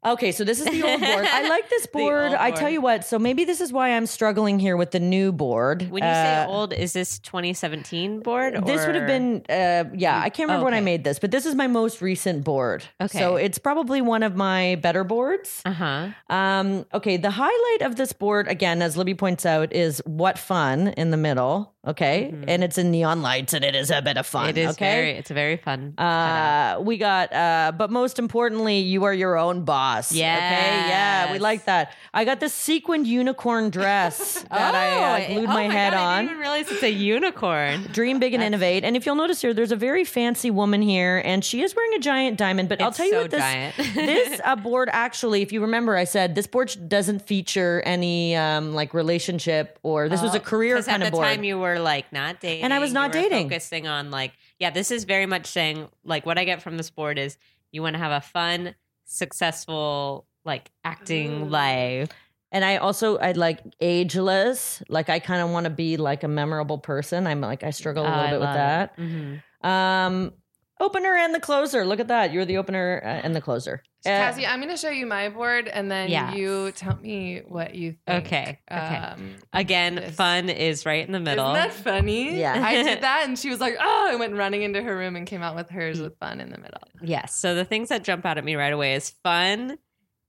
Okay, so this is the old board. I like this <laughs> board. I tell you what. So maybe this is why I'm struggling here with the new board. When you say Uh, old, is this 2017 board? This would have been, uh, yeah, I can't remember when I made this, but this is my most recent board. Okay. So it's probably one of my better boards. Uh huh. Um, okay, the highlight of this board, again, as Libby points out, is what fun in the middle. Okay. And it's in neon lights and it is a bit of fun. Mm-hmm. It is okay. very. It's very fun. Uh, we got, uh, but most importantly, you are your own boss. Yeah. Okay. Yeah. We like that. I got this sequined unicorn dress <laughs> that I uh, glued oh my, head God, I on. didn't even realize it's a unicorn. <laughs> Dream big and innovate. And if you'll notice here, there's a very fancy woman here, and she is wearing a giant diamond. But I'll It's tell you what this <laughs> this uh, board actually, if you remember, I said this board doesn't feature any um, like relationship or this was a career kind of the board. time you were like not dating, And I was not were dating. Focusing on like, yeah, this is very much saying like what I get from the sport is you want to have a fun, successful like acting Mm. life. And I also I like ageless. Like I kind of want to be like a memorable person. I'm like I struggle a little Oh, bit with that. Mhm. Um, opener and the closer. Look at that. You're the opener uh, and the closer. Uh, Cassie, I'm going to show you my board, and then Yes. you tell me what you think. Okay, okay. Um, Again, This. fun is right in the middle. Isn't that funny? Yeah. I did <laughs> that, and she was like, "Oh!" I went running into her room and came out with hers with fun in the middle. Yes. So the things that jump out at me right away is fun,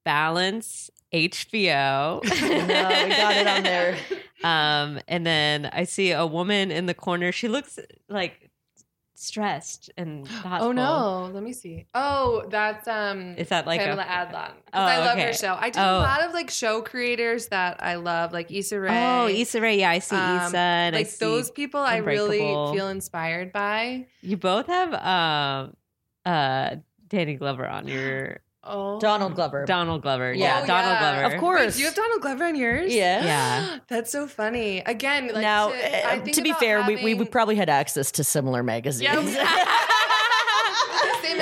balance, HBO. no, we got it on there. <laughs> Um, and then I see a woman in the corner. She looks like stressed and thoughtful. Oh no! Let me see. Oh, that's um. Is that like a- Pamela Adlon? <laughs> 'Cause Oh, I love okay. her show. I do Oh. a lot of like show creators that I love, like Issa Rae. Oh, Issa Rae. Yeah, I see Um, Issa. And I like see those people, I really feel inspired by. You both have um, uh, Danny Glover on <gasps> your Oh, Donald Glover. Donald Glover. Yeah. Yeah, Oh, Donald yeah. Glover. Of course. Wait, do you have Donald Glover on yours? Yeah. Yeah. <gasps> That's so funny. Again, like now, to, I uh, think to be about fair, we, we, we probably had access to similar magazines. Yeah, same <laughs> <laughs>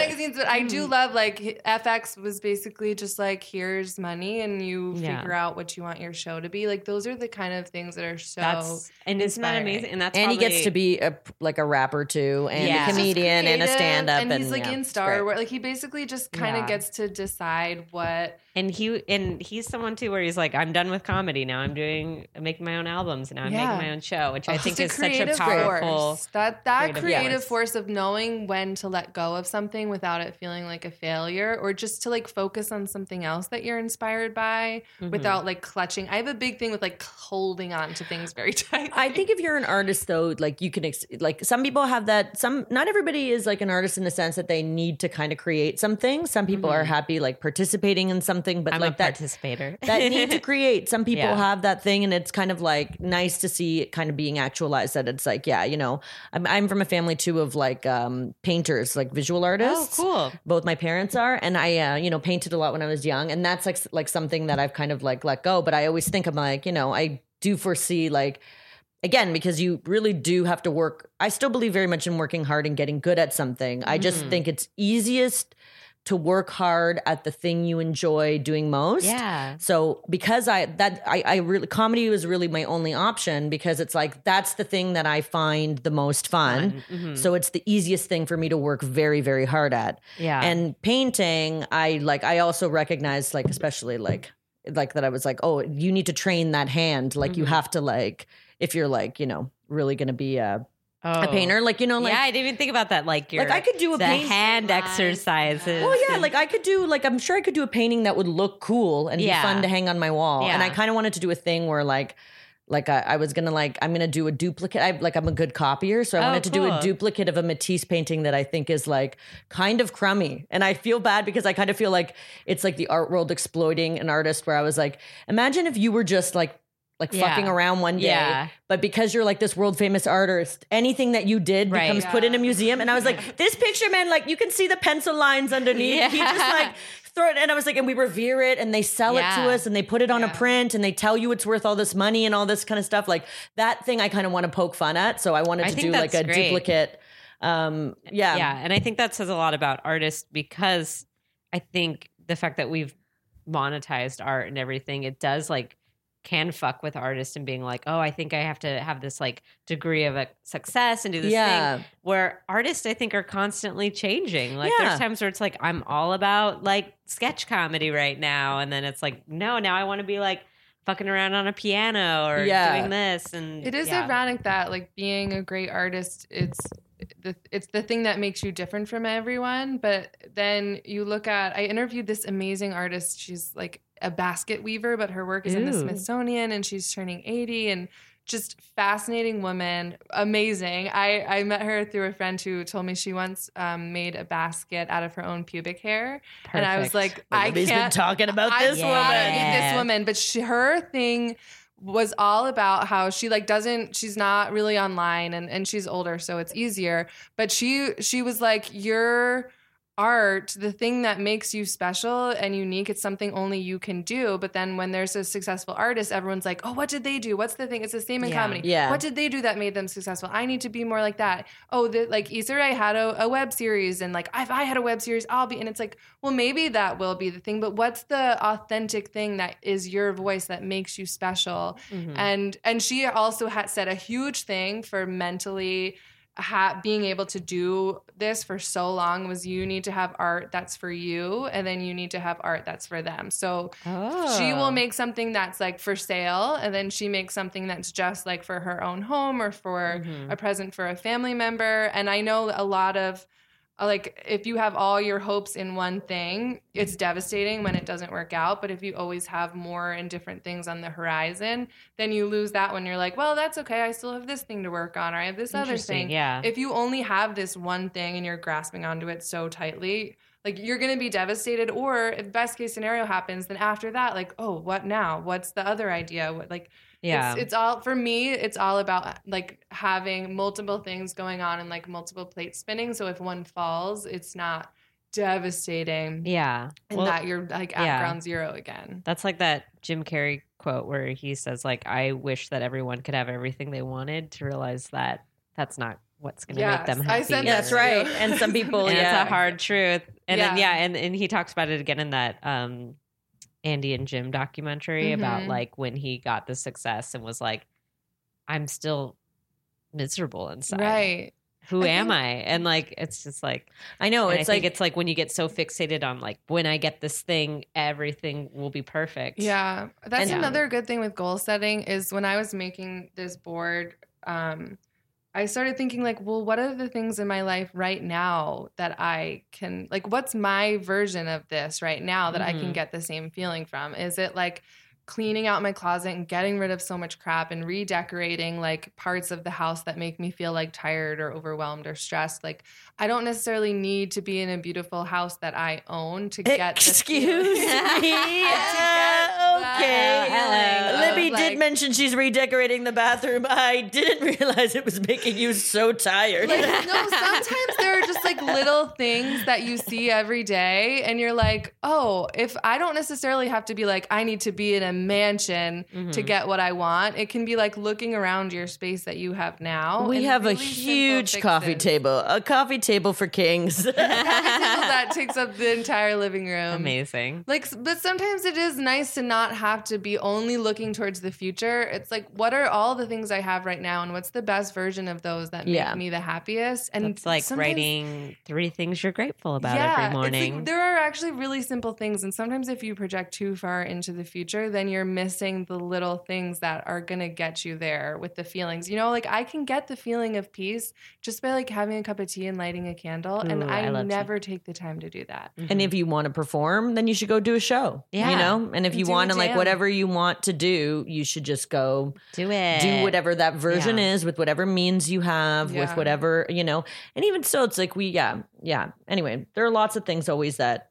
magazines, but I do mm. love like FX was basically just like here's money and you Yeah. figure out what you want your show to be. Like those are the kind of things that are so That's and isn't that amazing? And that's and he gets to be a, like a rapper too, and Yeah. a comedian and a stand up. and he's like yeah, in Star great. Wars. Like he basically just kind of Yeah. gets to decide what and he and he's someone too where he's like, I'm done with comedy now. I'm doing I'm making my own albums now. I'm Yeah. making my own show, which I Just think a is such a powerful. force. That that creative creative, force. force. of knowing when to let go of something without it feeling like a failure, or just to like focus on something else that you're inspired by Mhm. without like clutching. I have a big thing with like holding on to things very <laughs> tight. I think if you're an artist though, like you can ex- like some people have that some not everybody is like an artist in the sense that they need to kind of create something. Some people are happy like participating in something, but Mm-hmm. I'm like a that participator. that need to <laughs> create. Some people Yeah. have that thing, and it's kind of like nice to see it kind of being actualized. That it's like, yeah, you know, I'm, I'm from a family too of like um, painters, like visual artists. oh, cool. Both my parents are, and I, uh, you know, painted a lot when I was young, and that's like like something that I've kind of like let go. But I always think I'm like, you know, I do foresee like again because you really do have to work i still believe very much in working hard and getting good at something i just Mm-hmm. think it's easiest to work hard at the thing you enjoy doing most Yeah. so because i that i, I really comedy was really my only option because it's like that's the thing that i find the most fun, Mhm. so it's the easiest thing for me to work very very hard at Yeah. and painting i like i also recognize like especially like like that i was like oh you need to train that hand like you Mhm. have to like if you're like you know really gonna be a, a Oh. painter like you know like yeah, I didn't even think about that. Like, your, like i could do a the paint hand lines, exercises. well yeah like i could do like i'm sure i could do a painting that would look cool and Yeah. be fun to hang on my wall and i kind of wanted to do a thing where like like I, I was gonna like I'm gonna do a duplicate. I like I'm a good copier, so I Oh, wanted to do a duplicate of a Matisse painting that I think is like kind of crummy. And I feel bad because I kind of feel like it's like the art world exploiting an artist. Where I was like, imagine if you were just like like Yeah. fucking around one day, Yeah. but because you're like this world famous artist, anything that you did Right. becomes put in a museum. And I was like, <laughs> this picture, man, like you can see the pencil lines underneath. He just like throw it, and I was like, and we revere it, and they sell it to us, and they put it on a print, and they tell you it's worth all this money and all this kind of stuff. Like that thing, I kind of want to poke fun at. So I wanted I to do like a great. duplicate. Um, yeah, yeah and i think that says a lot about artists because i think the fact that we've monetized art and everything it does like can fuck with artists and being like oh i think i have to have this like degree of a success and do this Yeah. thing where artists i think are constantly changing like Yeah. there's times where it's like i'm all about like sketch comedy right now and then it's like no now i want to be like fucking around on a piano or Yeah. doing this and It is yeah. ironic that like being a great artist, it's the it's the thing that makes you different from everyone. But then you look at I interviewed this amazing artist. She's like a basket weaver, but her work is in the Smithsonian, and she's turning eighty and. Just fascinating woman, amazing. I, I met her through a friend who told me she once um, made a basket out of her own pubic hair, and I was Perfect. like, I Everybody's been talking about this gotta woman. meet this woman, but she, her thing was all about how she like doesn't she's not really online and and she's older so it's easier but she she was like your art the thing that makes you special and unique it's something only you can do. But then when there's a successful artist everyone's like oh what did they do? What's the thing? It's the same in Yeah. comedy. Yeah. what did they do that made them successful? I need to be more like that. Oh the, like Rae had a, a web series and like if i had a web series i'll be and it's like well maybe that will be the thing but what's the authentic thing that is your voice that makes you special? Mhm. and and she also had said a huge thing for mentally ha- being able to do this for so long was you need to have art that's for you and then you need to have art that's for them so she Oh. will make something that's like for sale and then she makes something that's just like for her own home or for Mhm. a present for a family member and i know a lot of like if you have all your hopes in one thing it's devastating when it doesn't work out. But if you always have more and different things on the horizon then you lose that when you're like well that's okay. I still have this thing to work on or i have this other thing. yeah. if you only have this one thing and you're grasping onto it so tightly like you're going to be devastated or if best case scenario happens then after that like oh what now what's the other idea what like yeah. it's, it's all for me it's all about like having multiple things going on and like multiple plates spinning so if one falls it's not devastating yeah. and Well, that you're like at yeah. ground zero again That's like that Jim Carrey quote where he says, like, I wish that everyone could have everything they wanted to realize that that's not what's going to Yes, make them I happy. said Yeah, that that's right. And some people, <laughs> and yeah, it's a hard truth. And then, Yeah. yeah, and, and he talks about it again in that um, Andy and Jim documentary about Mhm. like when he got the success and was like, I'm still miserable inside. right Who I am think- I? And like, it's just like, I know. It's I like it's like when you get so fixated on like when I get this thing, everything will be perfect. Yeah, that's And- another good thing with goal setting is when I was making this board, um, I started thinking like, well, what are the things in my life right now that I can like? What's my version of this right now that I can Mhm. get the same feeling from? Is it like cleaning out my closet and getting rid of so much crap and redecorating like parts of the house that make me feel like tired or overwhelmed or stressed? Like, I don't necessarily need to be in a beautiful house that I own to get. the excuse feeling- <laughs> me. Okay. feeling Libby of, did mention she's redecorating the bathroom. I didn't <laughs> realize it was making you so tired. Like, no, sometimes there are just like little things that you see every day, and you're like, oh, if I don't necessarily have to be like, I need to be in a mansion Mm-hmm. to get what I want, it can be like looking around your space that you have now. we have a really simple huge coffee table, a coffee table for kings. <laughs> Coffee table that takes up the entire living room. Amazing. Like, but sometimes it is nice to not have to be only looking towards the future. It's like, what are all the things I have right now, and what's the best version of those that make Yeah. me the happiest? And It's like writing three things you're grateful about every It's morning. like, there are actually really simple things, and sometimes if you project too far into the future, then you're missing the little things that are gonna get you there with the feelings. You know, like I can get the feeling of peace just by like having a cup of tea and lighting a candle, and I I, love tea. never take the time to do that. and if mm-hmm. you want to perform, then you should go do a show. Yeah. You know? And if you Do want to, like, whatever you want to do, you should just go do it. do whatever that version Yeah. is with whatever means you have, with whatever, you know. And even so, it's like we, yeah, yeah. Anyway, there are lots of things always that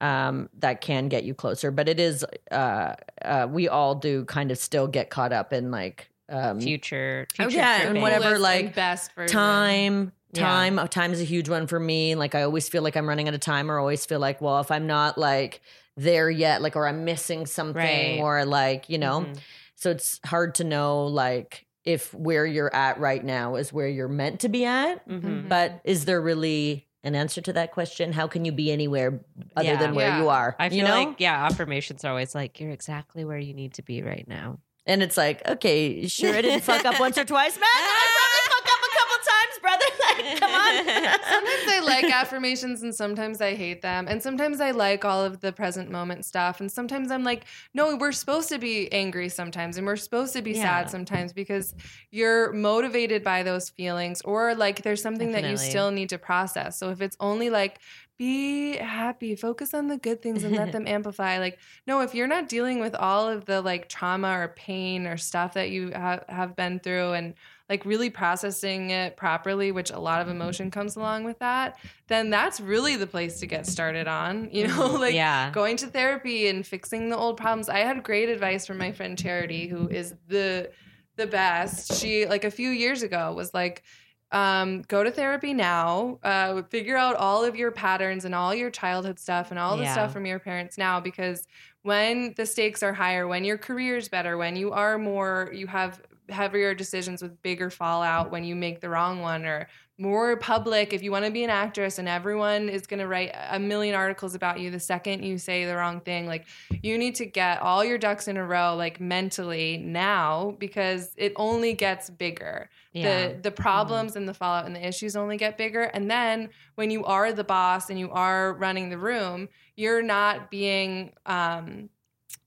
um that can get you closer but it is uh uh we all do kind of still get caught up in like um future. Oh, future yeah, and whatever, Coolest like, and best version. time Yeah. time uh, time is a huge one for me like i always feel like i'm running out of time or always feel like well if i'm not like there yet like or i'm missing something Right. or like you know Mhm. so it's hard to know like if where you're at right now is where you're meant to be at Mhm. but is there really an answer to that question how can you be anywhere other Yeah. than where Yeah. you are I feel you know like yeah, affirmations are always like you're exactly where you need to be right now. and it's like okay sure i didn't fuck up once or twice man i <laughs> probably fuck up a couple times brother like come on <laughs> sometimes I like affirmations and sometimes I hate them. And sometimes I like all of the present moment stuff. And sometimes I'm like, no, we're supposed to be angry sometimes and we're supposed to be Yeah. sad sometimes because you're motivated by those feelings or like there's something that you still need to process. So if it's only like, be happy, focus on the good things and let <laughs> them amplify. Like, no, if you're not dealing with all of the like trauma or pain or stuff that you ha- have been through and like really processing it properly, which a lot of emotion comes along with that, then that's really the place to get started on. <laughs> You know, like Yeah. going to therapy and fixing the old problems. I had great advice from my friend Charity, who is the the best. She like a few years ago was like, um, go to therapy now. Uh, figure out all of your patterns and all your childhood stuff and all the Yeah. stuff from your parents now because when the stakes are higher, when your career is better, when you are more, you have heavier decisions with bigger fallout when you make the wrong one or more public. If you want to be an actress and everyone is going to write a million articles about you the second you say the wrong thing like you need to get all your ducks in a row like mentally now because it only gets bigger. Yeah. the the problems and the fallout and the issues only get bigger. And then when you are the boss and you are running the room you're not being um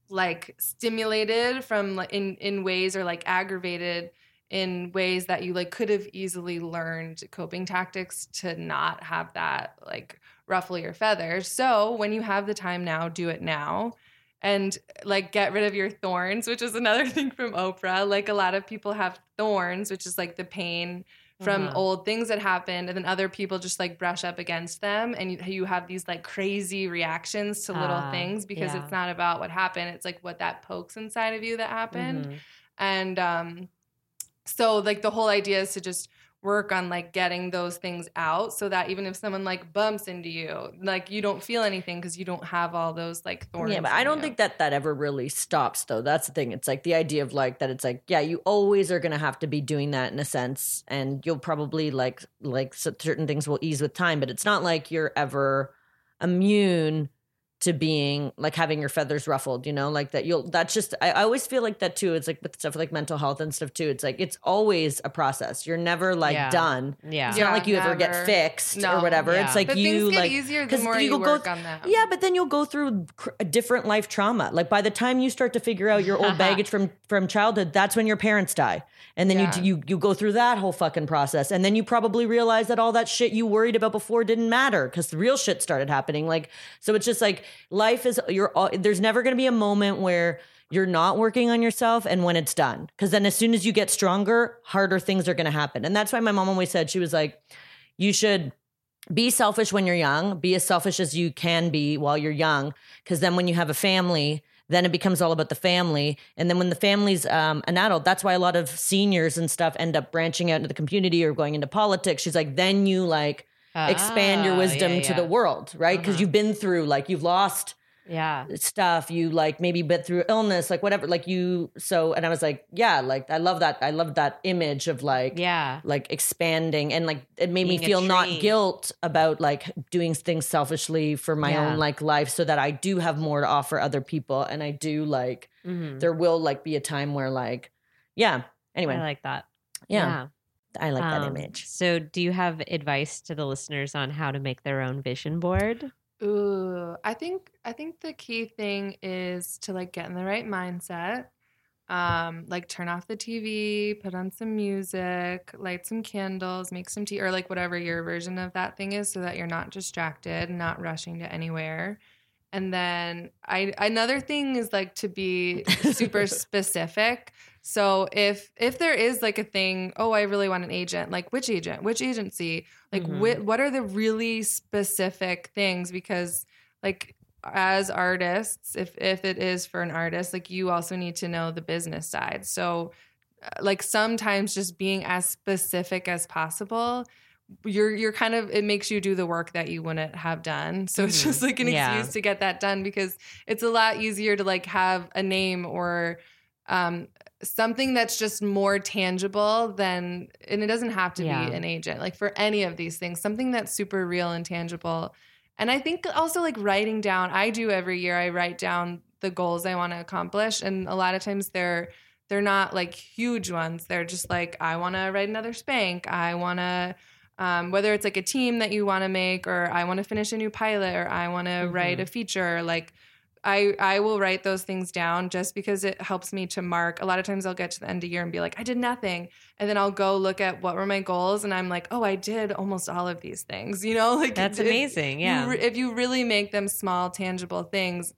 like stimulated from in in ways or like aggravated in ways that you like could have easily learned coping tactics to not have that like ruffle your feathers. So when you have the time now do it now and like get rid of your thorns which is another <laughs> thing from oprah. Like a lot of people have thorns which is like the pain from Uh-huh. old things that happened and then other people just like brush up against them and you, you have these like crazy reactions to little Ah, things because yeah. it's not about what happened it's like what that pokes inside of you that happened Mhm. and um so like the whole idea is to just work on like getting those things out so that even if someone like bumps into you like you don't feel anything because you don't have all those like thorns Yeah, but I don't you. think that that ever really stops, though. That's the thing. It's like the idea of like that. It's like, yeah, you always are going to have to be doing that in a sense, and you'll probably like like certain things will ease with time, but it's not like you're ever immune to being like having your feathers ruffled. You know, like that. You'll. That's just. I, I always feel like that too. It's like with stuff like mental health and stuff too. It's like it's always a process. You're never like Yeah. done. Yeah. It's Yeah, not like you ever get fixed No. or whatever. Yeah. It's like but you things get like easier the 'cause more you, go work th- on them yeah, but then you'll go through cr- a different life trauma. Like by the time you start to figure out your old <laughs> baggage from from childhood, that's when your parents die, and then Yeah. you you you go through that whole fucking process, and then you probably realize that all that shit you worried about before didn't matter because the real shit started happening. Like so, it's just like life is. You're all, there's never going to be a moment where. You're not working on yourself, and when it's done, because then as soon as you get stronger, harder things are going to happen, and that's why my mom always said she was like, "You should be selfish when you're young be as selfish as you can be while you're young because then when you have a family then it becomes all about the family. And then when the family's um, an adult, that's why a lot of seniors and stuff end up branching out into the community or going into politics. She's like, then you like expand your Ah, wisdom yeah, to the world, right? Because Uh-huh. you've been through like you've lost Yeah. stuff you like maybe been through illness like whatever like you so and i was like yeah like i love that i love that image of like Yeah. like expanding and like it made me Being a feel not guilt about like doing things selfishly for my Yeah. own like life so that i do have more to offer other people and i do like Mhm. there will like be a time where like yeah anyway I like that. yeah, i like that Um, image So, do you have advice to the listeners on how to make their own vision board? Ooh, I think I think the key thing is to like get in the right mindset. Um, like turn off the TV, put on some music, light some candles, make some tea, or like whatever your version of that thing is, so that you're not distracted, not rushing to anywhere. And then I another thing is like to be super <laughs> specific. So if if there is like a thing, oh, I really want an agent, like which agent, which agency, like Mhm. whi- what are the really specific things? Because like as artists, if if it is for an artist, like you also need to know the business side. So uh, like sometimes just being as specific as possible you're you're kind of it makes you do the work that you wouldn't have done so it's just like an Yeah. excuse to get that done because it's a lot easier to like have a name or um something that's just more tangible than and it doesn't have to Yeah. be an agent like for any of these things something that's super real and tangible. And i think also like writing down i do every year i write down the goals i want to accomplish and a lot of times they're they're not like huge ones. They're just like i want to write another spank i want to um, whether it's like a team that you want to make or i want to finish a new pilot or i want to write a feature like I, I will write those things down just because it helps me to mark. A lot of times I'll get to the end of the year and be like, I did nothing. And then I'll go look at what were my goals and I'm like, oh, I did almost all of these things. <laughs> You know, like That's if- amazing. Yeah. re- if you really make them small, tangible things,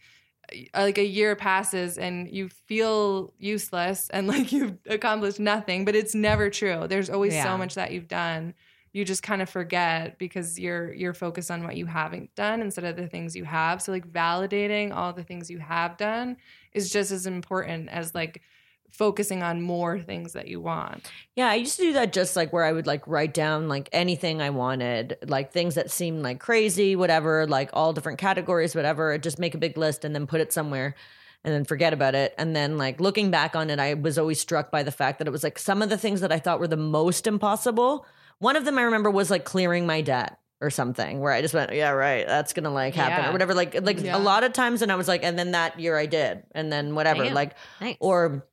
like a year passes and you feel useless and <laughs> like you've accomplished nothing, but it's never true. There's always Yeah. so much that you've done. You just kind of forget because you're you're focused on what you haven't done instead of the things you have. So like validating all the things you have done is just as important as like focusing on more things that you want. Yeah, I used to do that just like where I would like write down like anything I wanted, like things that seemed like crazy, whatever, like all different categories, whatever, just make a big list and then put it somewhere and then forget about it. And then like looking back on it, I was always struck by the fact that it was like some of the things that I thought were the most impossible. One of them I remember was like clearing my debt or something where I just went, yeah, right, that's gonna like happen Yeah. or whatever. Like like Yeah. a lot of times and I was like, and then that year I did. And then whatever. Damn. Like Nice. or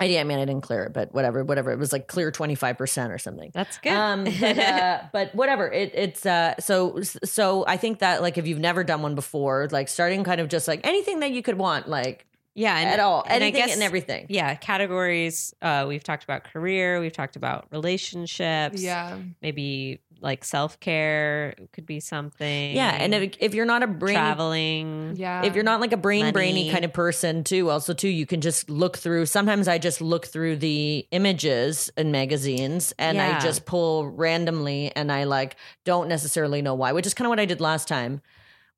I, yeah, I mean, I didn't clear it, but whatever, whatever. It was like clear 25% or something. That's good. Um, but, uh, <laughs> but whatever. It, it's, uh, so, so I think that like, if you've never done one before, like starting kind of just like anything that you could want, like yeah. And, at all, and I anything guess- and everything. Yeah. Categories. Uh, we've talked about career. We've talked about relationships. Yeah. Maybe like self care could be something. Yeah. And if, if you're not a brainy, traveling. Yeah. if you're not like a brain brainy kind of person too, also too, you can just look through. Sometimes I just look through the images in magazines and Yeah. I just pull randomly and I like don't necessarily know why, which is kind of what I did last time,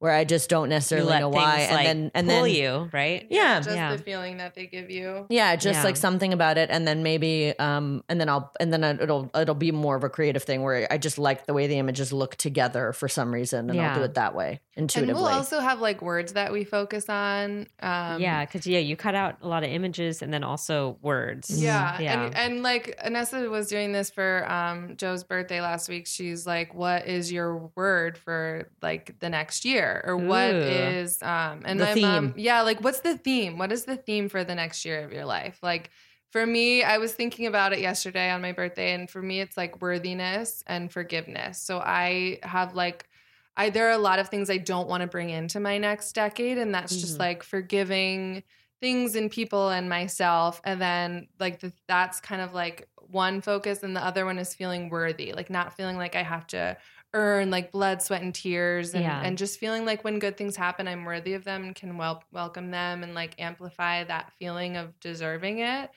where I just don't You necessarily let know why, like and then and pull then you right. yeah, Just Yeah. the feeling that they give you. yeah, just Yeah. like something about it, and then maybe, um, and then I'll, and then it'll, it'll be more of a creative thing where I just like the way the images look together for some reason, and I'll do it that way And intuitively. we'll also have like words that we focus on. Um, yeah, because yeah, you cut out a lot of images and then also words. Yeah. yeah, And, and like Inessa was doing this for um, Joe's birthday last week. She's like, what is your word for like the next year? Or what Ooh. is, um, and The my mom, yeah, like what's the theme? What is the theme for the next year of your life? Like for me, I was thinking about it yesterday on my birthday. And for me, it's like worthiness and forgiveness. So I have like, I, there are a lot of things I don't want to bring into my next decade. And that's just Mhm. like forgiving things and people and myself and then like the, that's kind of like one focus and the other one is feeling worthy like not feeling like i have to earn like blood sweat and tears and, Yeah. and just feeling like when good things happen i'm worthy of them and can wel- welcome them and like amplify that feeling of deserving it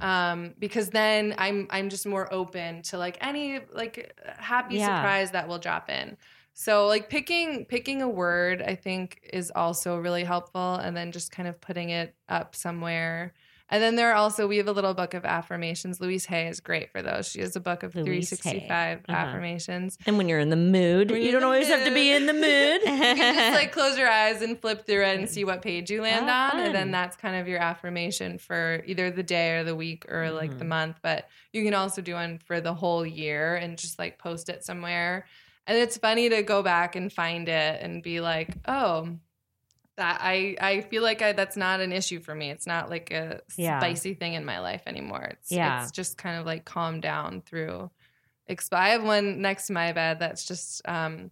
um because then i'm i'm just more open to like any like happy Yeah. surprise that will drop in So like picking picking a word I think is also really helpful and then just kind of putting it up somewhere. And then there are also we have a little book of affirmations. Louise Hay is great for those. She has a book of Louise 365 Uh-huh. affirmations. And when you're in the mood, When you don't always have to be in the mood. <laughs> You can just like close your eyes and flip through it and see what page you land Oh, on. fun. And then that's kind of your affirmation for either the day or the week or like Mm-hmm. the month. But you can also do one for the whole year and just like post it somewhere. And it's funny to go back and find it and be like, oh, that I I feel like I, that's not an issue for me. It's not like a Yeah. spicy thing in my life anymore. It's Yeah. it's just kind of like calm down through. Exp- I have one next to my bed that's just um,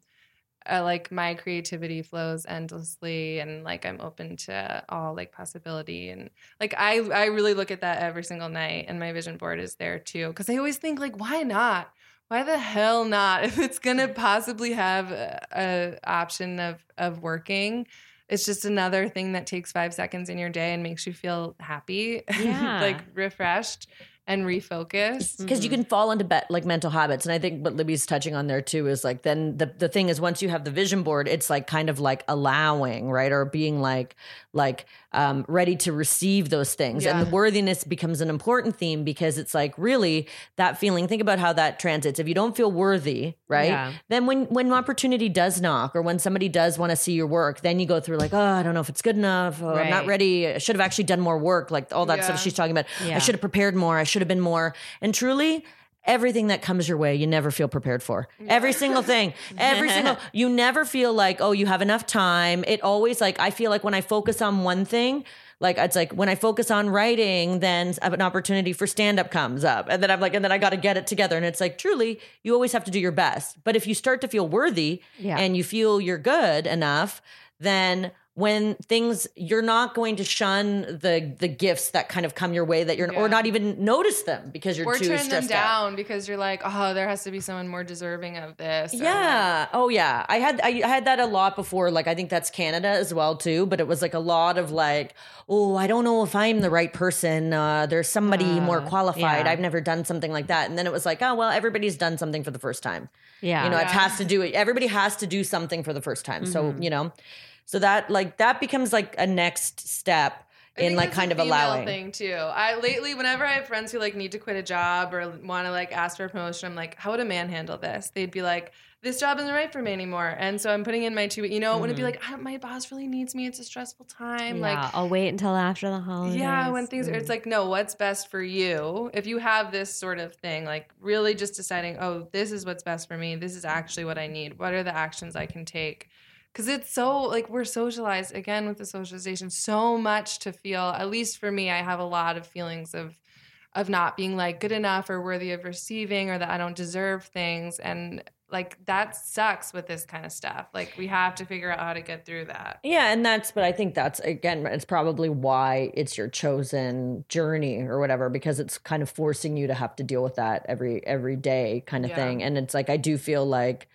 uh, like my creativity flows endlessly, and like I'm open to all like possibility, and like I I really look at that every single night, and my vision board is there too because I always think like why not. Why the hell not? <laughs> If it's gonna possibly have a, a option of of working, it's just another thing that takes five seconds in your day and makes you feel happy, <laughs> Yeah. like refreshed and refocused. because you mm-hmm. can fall into be- like mental habits and i think what libby's touching on there too is like then the, the thing is once you have the vision board it's like kind of like allowing right or being like like um, ready to receive those things. And the worthiness becomes an important theme because it's like really that feeling think about how that transits. If you don't feel worthy right Yeah. then when when opportunity does knock or when somebody does want to see your work then you go through like oh i don't know if it's good enough. Oh, i'm not ready. I should have actually done more work like all that Yeah. stuff she's talking about. Yeah. i should have prepared more. I should have been more. And truly everything that comes your way you never feel prepared for. Every single thing. Every single <laughs> you never feel like oh you have enough time. It always like i feel like when i focus on one thing like it's like when i focus on writing then an opportunity for stand up comes up. And then i'm like and then i got to get it together. And it's like truly you always have to do your best. But if you start to feel worthy Yeah. and you feel you're good enough then when things you're not going to shun the the gifts that kind of come your way that you're or not even notice them because you're or too turn them stressed out. down because you're like, oh, there has to be someone more deserving of this. or, like, Yeah. Oh yeah. I had I had that a lot before. Like I think that's Canada as well too. But it was like a lot of like, oh, I don't know if I'm the right person. Uh, there's somebody more Uh, qualified. yeah. I've never done something like that. And then it was like, oh well, everybody's done something for the first time. Yeah. You know, it has to do it. Everybody has to do something for the first time. So Mm-hmm. you know, so that like that becomes like a next step in like kind of allowing. thing too. I lately, whenever I have friends who like need to quit a job or want to like ask for a promotion, I'm like, how would a man handle this? They'd be like, this job isn't right for me anymore, and so I'm putting in my two. You know, it wouldn't be Mm-hmm. like, I, my boss really needs me. It's a stressful time. yeah, Like, I'll wait until after the holidays. yeah, when things are, Mm. it's like, no, what's best for you? If you have this sort of thing, like really just deciding, oh, this is what's best for me. This is actually what I need. What are the actions I can take? Because it's so, like, we're socialized again with the socialization, so much to feel. At least for me, I have a lot of feelings of, of not being like good enough or worthy of receiving or that I don't deserve things. And like, that sucks with this kind of stuff. Like, we have to figure out how to get through that. Yeah, and that's but I think that's again it's probably why it's your chosen journey or whatever because it's kind of forcing you to have to deal with that every every day kind of Yeah. thing. And it's like I do feel like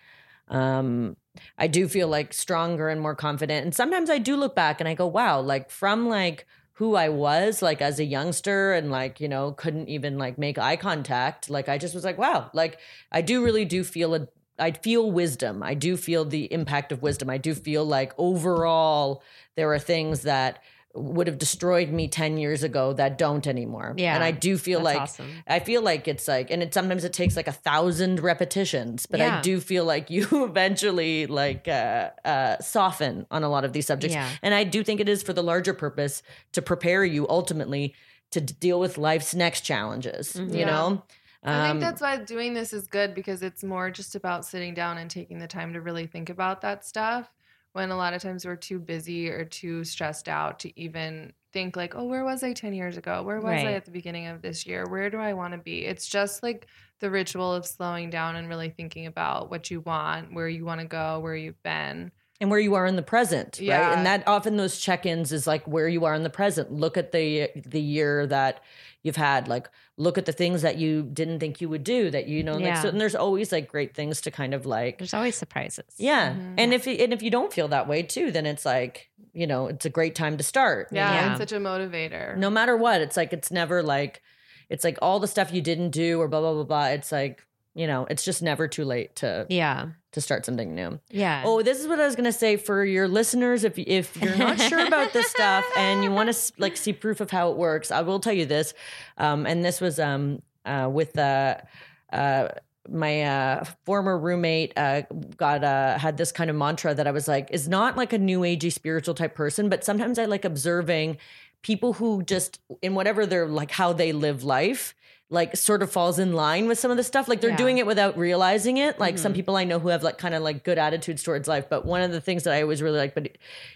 um I do feel like stronger and more confident. And sometimes I do look back and I go, wow, like from like who I was like as a youngster and like, you know, couldn't even like make eye contact. Like I just was like, wow, like I do really do feel a I feel wisdom. I do feel the impact of wisdom. I do feel like overall there are things that would have destroyed me 10 years ago that don't anymore. Yeah, And I do feel like awesome. I feel like it's like and it sometimes it takes like a thousand repetitions, but Yeah. I do feel like you <laughs> eventually like uh uh soften on a lot of these subjects. Yeah. And I do think it is for the larger purpose to prepare you ultimately to deal with life's next challenges, you Yeah. know? I Um, think that's why doing this is good because it's more just about sitting down and taking the time to really think about that stuff. When a lot of times we're too busy or too stressed out to even think like, oh, where was I 10 years ago? Where was I at the beginning of this year? Where do I want to be? It's just like the ritual of slowing down and really thinking about what you want, where you want to go, where you've been. And where you are in the present right and that often those check-ins is like where you are in the present look at the the year that you've had like look at the things that you didn't think you would do that you know like, Yeah. so, and there's always like great things to kind of like There's always surprises. yeah Mm-hmm. and if you- and if you don't feel that way too then it's like you know it's a great time to start you Yeah, know? Yeah. it's such a motivator. no matter what it's like it's never like it's like all the stuff you didn't do or blah blah blah blah it's like you know, it's just never too late to Yeah. to start something new. Yeah. Oh, this is what I was gonna say for your listeners. If if you're not sure about this stuff <laughs> and you want to like see proof of how it works, I will tell you this. Um, and this was um uh, with uh, uh, my uh, former roommate uh, got uh, had this kind of mantra that I was like is not like a new agey spiritual type person, but sometimes I like observing people who just in whatever they're like how they live life like sort of falls in line with some of the stuff like they're Yeah. doing it without realizing it like Mm-hmm. some people i know who have like kind of like good attitudes towards life but one of the things that i always really like but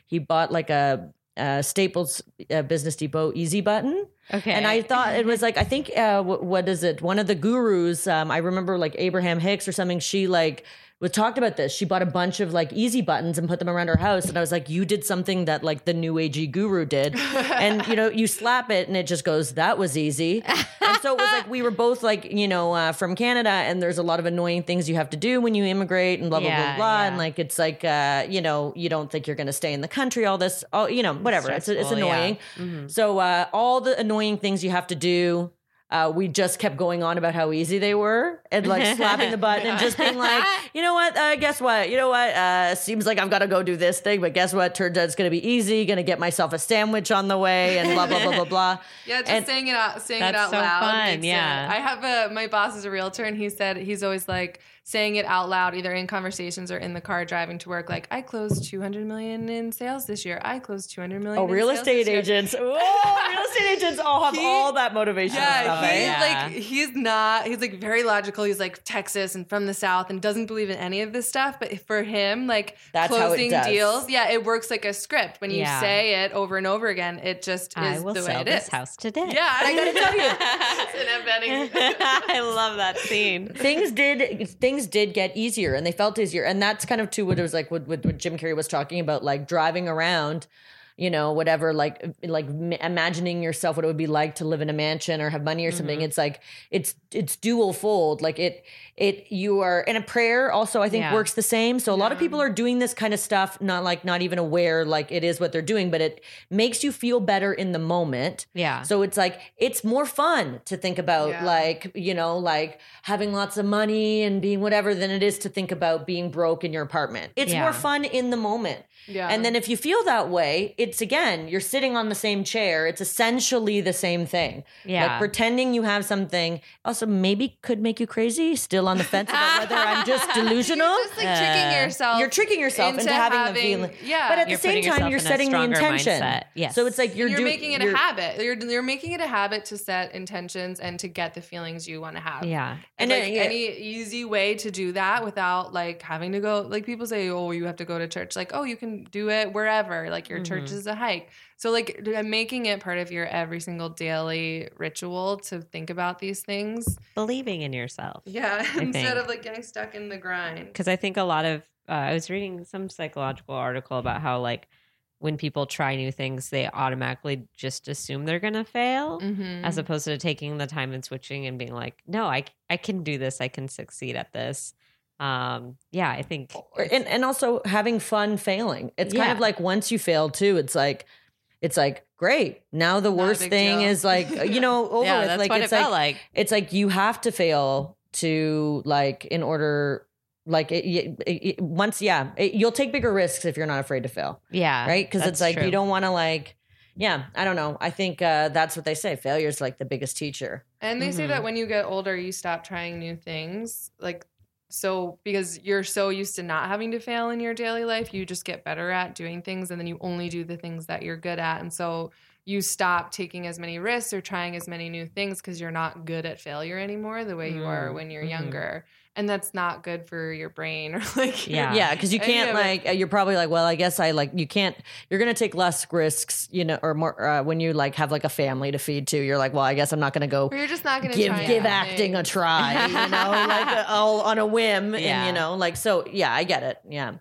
he bought like a, a staples uh, business depot easy button okay. and I thought it was like I think uh, what, what is it? One of the gurus. Um, I remember like Abraham Hicks or something. She like was talked about this. She bought a bunch of like easy buttons and put them around her house. And I was like, you did something that like the new agey guru did. <laughs> and you know, you slap it and it just goes, that was easy. and so it was like we were both like you know uh, from Canada, and there's a lot of annoying things you have to do when you immigrate and blah blah Yeah, blah blah. yeah. And like it's like uh, you know you don't think you're going to stay in the country. All this, all you know, whatever. It's it's Stressful, yeah. annoying. So uh, all the annoying things you have to do, uh, we just kept going on about how easy they were and like <laughs> slapping the button and just being like, <laughs> you know what? Uh, guess what? You know what? Uh, seems like I've got to go do this thing, but guess what? Turns out it's going to be easy. Going to get myself a sandwich on the way and blah blah blah blah blah. <laughs> Yeah, just And- saying it out, saying it out so loud. fun, makes it- yeah. I have a my boss is a realtor, and he said he's always like saying it out loud, either in conversations or in the car driving to work. Like, I closed two hundred million in sales this year. I closed two hundred million. Oh, in real sales estate this year." agents. Oh, real estate <laughs> agents all have He- all that motivation Yeah, stuff. he's? Yeah. like he's not. He's like very logical. He's like Texas and from the South and doesn't believe in any of this stuff. But for him, like That's how it closing does. deals, yeah, it works like a script. When you Yeah. say it over and over again, it just I is will the way sell it this is. house today. Yeah, I gotta tell you, <laughs> it's an embedding. <laughs> I love that scene. things did things did get easier and they felt easier. And that's kind of too what it was like what, what jim carrey was talking about like driving around you know whatever like like m- imagining yourself what it would be like to live in a mansion or have money or something mm-hmm. it's like it's it's dual fold like it it you are and a prayer also i think Yeah. works the same so a lot of people are doing this kind of stuff not like not even aware like it is what they're doing but it makes you feel better in the moment Yeah. so it's like it's more fun to think about Yeah. like, you know, like having lots of money and being whatever than it is to think about being broke in your apartment. It's Yeah. more fun in the moment. Yeah. And then if you feel that way, it's again, you're sitting on the same chair. It's essentially the same thing. Yeah. Like pretending you have something also maybe could make you crazy, still on the fence about whether I'm just <laughs> delusional. You're just like tricking Uh, yourself. You're tricking yourself into, having, the feeling. Yeah, But at You're the same time, you're setting the intention. mindset. Yes. So it's like you're you're do- making it you're- a habit. You're you're making it a habit to set intentions and to get the feelings you want to have. yeah. And And like then, yeah. any easy way to do that without like having to go like people say, oh, you have to go to church. Like, oh, you can do it wherever. Like your church Mm-hmm. is a hike. So like making it part of your every single daily ritual to think about these things. Believing in yourself. Yeah, <laughs> instead of like getting stuck in the grind. because I think a lot of uh, I was reading some psychological article about how like when people try new things, they automatically just assume they're gonna fail, Mm-hmm. as opposed to taking the time and switching and being like, no, I I can do this, I can succeed at this. Um, yeah, I think and and also having fun failing. It's kind of like once you fail too, it's like it's like great. Now the Not worst thing deal. is like you know <laughs> over yeah, with. that's like what it's it like, felt like. it's like you have to fail to like in order like it, it, it- once yeah it, you'll take bigger risks if you're not afraid to fail Yeah, right because it's like true. you don't want to like yeah i don't know i think uh that's what they say failure is like the biggest teacher And they say Mhm. that when you get older, you stop trying new things. Like, so because you're so used to not having to fail in your daily life, you just get better at doing things and then you only do the things that you're good at. And so you stop taking as many risks or trying as many new things because you're not good at failure anymore the way you are Mm, when you're mhm. younger. And that's not good for your brain <laughs> or like, Yeah. yeah because you can't of it. like uh, you're probably like well i guess i like you can't you're gonna take less risks you know or more uh, when you like have like a family to feed too you're like well i guess i'm not gonna go Or you're just not going to give try give acting a try, you know, <laughs> like uh, all on a whim, and you know, like so. Yeah, I get it. Yeah,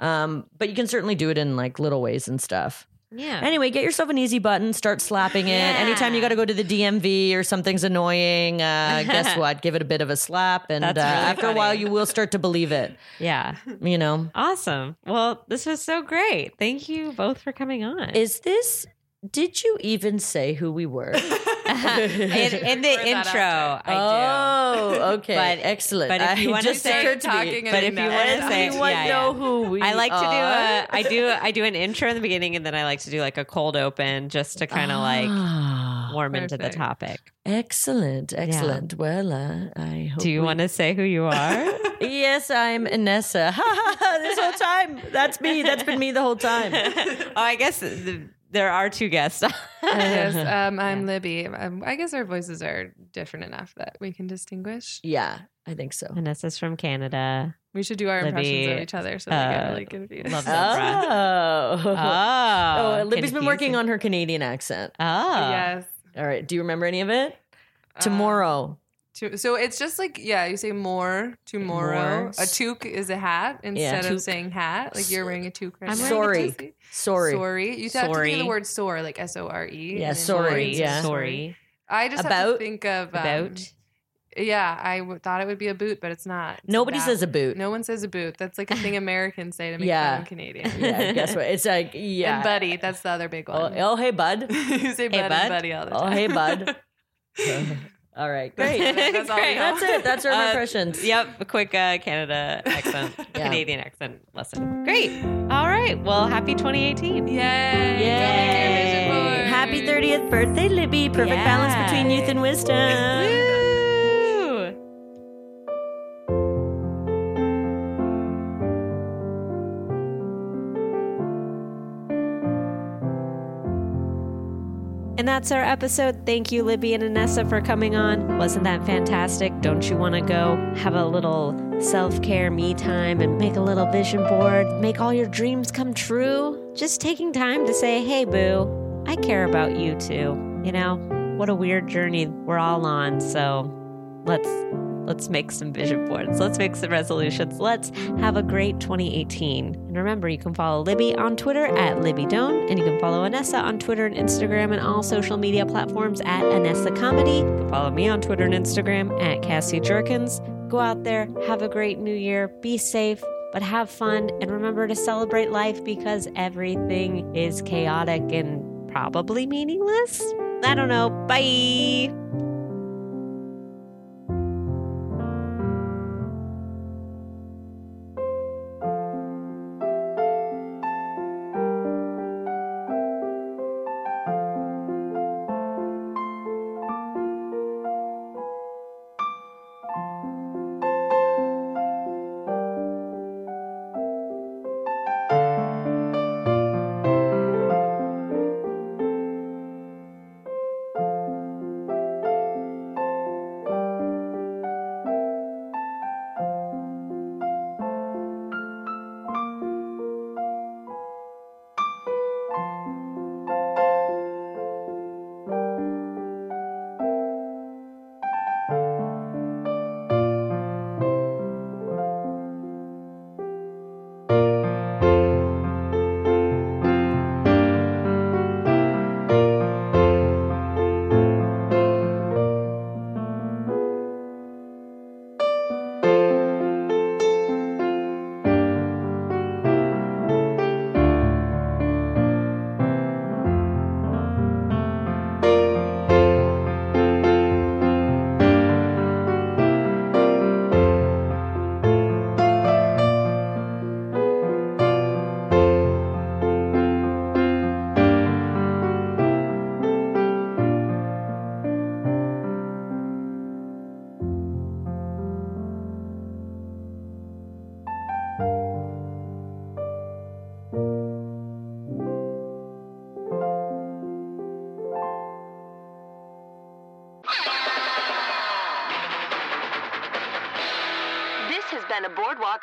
um, but you can certainly do it in like little ways and stuff. Yeah. Anyway, get yourself an easy button, start slapping it. Yeah. Anytime you got to go to the DMV or something's annoying, uh, guess <laughs> what? Give it a bit of a slap, and uh, really after a while, you will start to believe it. yeah. You know, Awesome. Well, this was so great. Thank you both for coming on. is this Did you even say who we were? <laughs> in, in the intro, oh, okay, But- excellent. but if you say- occurred to me. talking but if you wanna say- Everyone yeah, know yeah. who we. I like to do are. a, I do, I do an intro in the beginning, and then I like to do like a cold open just to kind of like Ah, warm into the topic. excellent, excellent. Well, uh, I hope. Do you we- want to say who you are? <laughs> Yes, I'm Inessa. Ha <laughs> ha ha! This whole time, that's me. That's been me the whole time. oh, I guess th- there are two guests. <laughs> yes, <laughs> um, I'm Libby. Um, I guess our voices are different enough that we can distinguish. Yeah, I think so. Inessa's from Canada. We should do our impressions Libby, of each other so they get uh, really confused. love that. Oh. <laughs> Oh, Oh, Libby's been working on her Canadian accent. Oh, Yes. All right. Do you remember any of it? Um, Tomorrow. To, so it's just like yeah, you say more tomorrow. More. A toque is a hat instead toque. of saying hat. Like you're wearing a toque right I'm now. wearing a Sorry. Sorry. Sorry. You have to think of the word sore, like S O R E. Yeah, sorry, yeah. sorry. I just have About- to think of um, About Yeah, I w- thought it would be a boot, but it's not. It's Nobody about. says a boot. No one says a boot. That's like a thing <laughs> Americans say to make Yeah. fun of Canadians. Yeah, guess what? It's like, <laughs> yeah. And buddy, that's the other big Oh, one. oh, hey, bud. <laughs> you say bud, bud. and buddy all the time. Oh, hey, bud. All right, great. <laughs> That's all Great. That's it. That's our Uh, impressions. Yep, a quick uh, Canada accent, <laughs> Yeah. Canadian accent lesson. Great. All right. Well, happy 2018. Yay! Yay! Go make your vision board. Happy 30th birthday, Libby. Perfect balance between youth and wisdom. That's our episode. Thank you, Libby and Inessa, for coming on. Wasn't that fantastic? Don't you want to go have a little self care, me time, and make a little vision board? Make all your dreams come true? Just taking time to say, hey, boo, I care about you too. You know, what a weird journey we're all on. So let's let's make some vision boards. Let's make some resolutions. Let's have a great 2018. And remember, you can follow Libby on Twitter at Libby Doyne, and you can follow Inessa on Twitter and Instagram and all social media platforms at Inessa Comedy. You can follow me on Twitter and Instagram at Cassie Jerkins. Go out there, have a great new year, be safe, but have fun, and remember to celebrate life because everything is chaotic and probably meaningless. I don't know. Bye.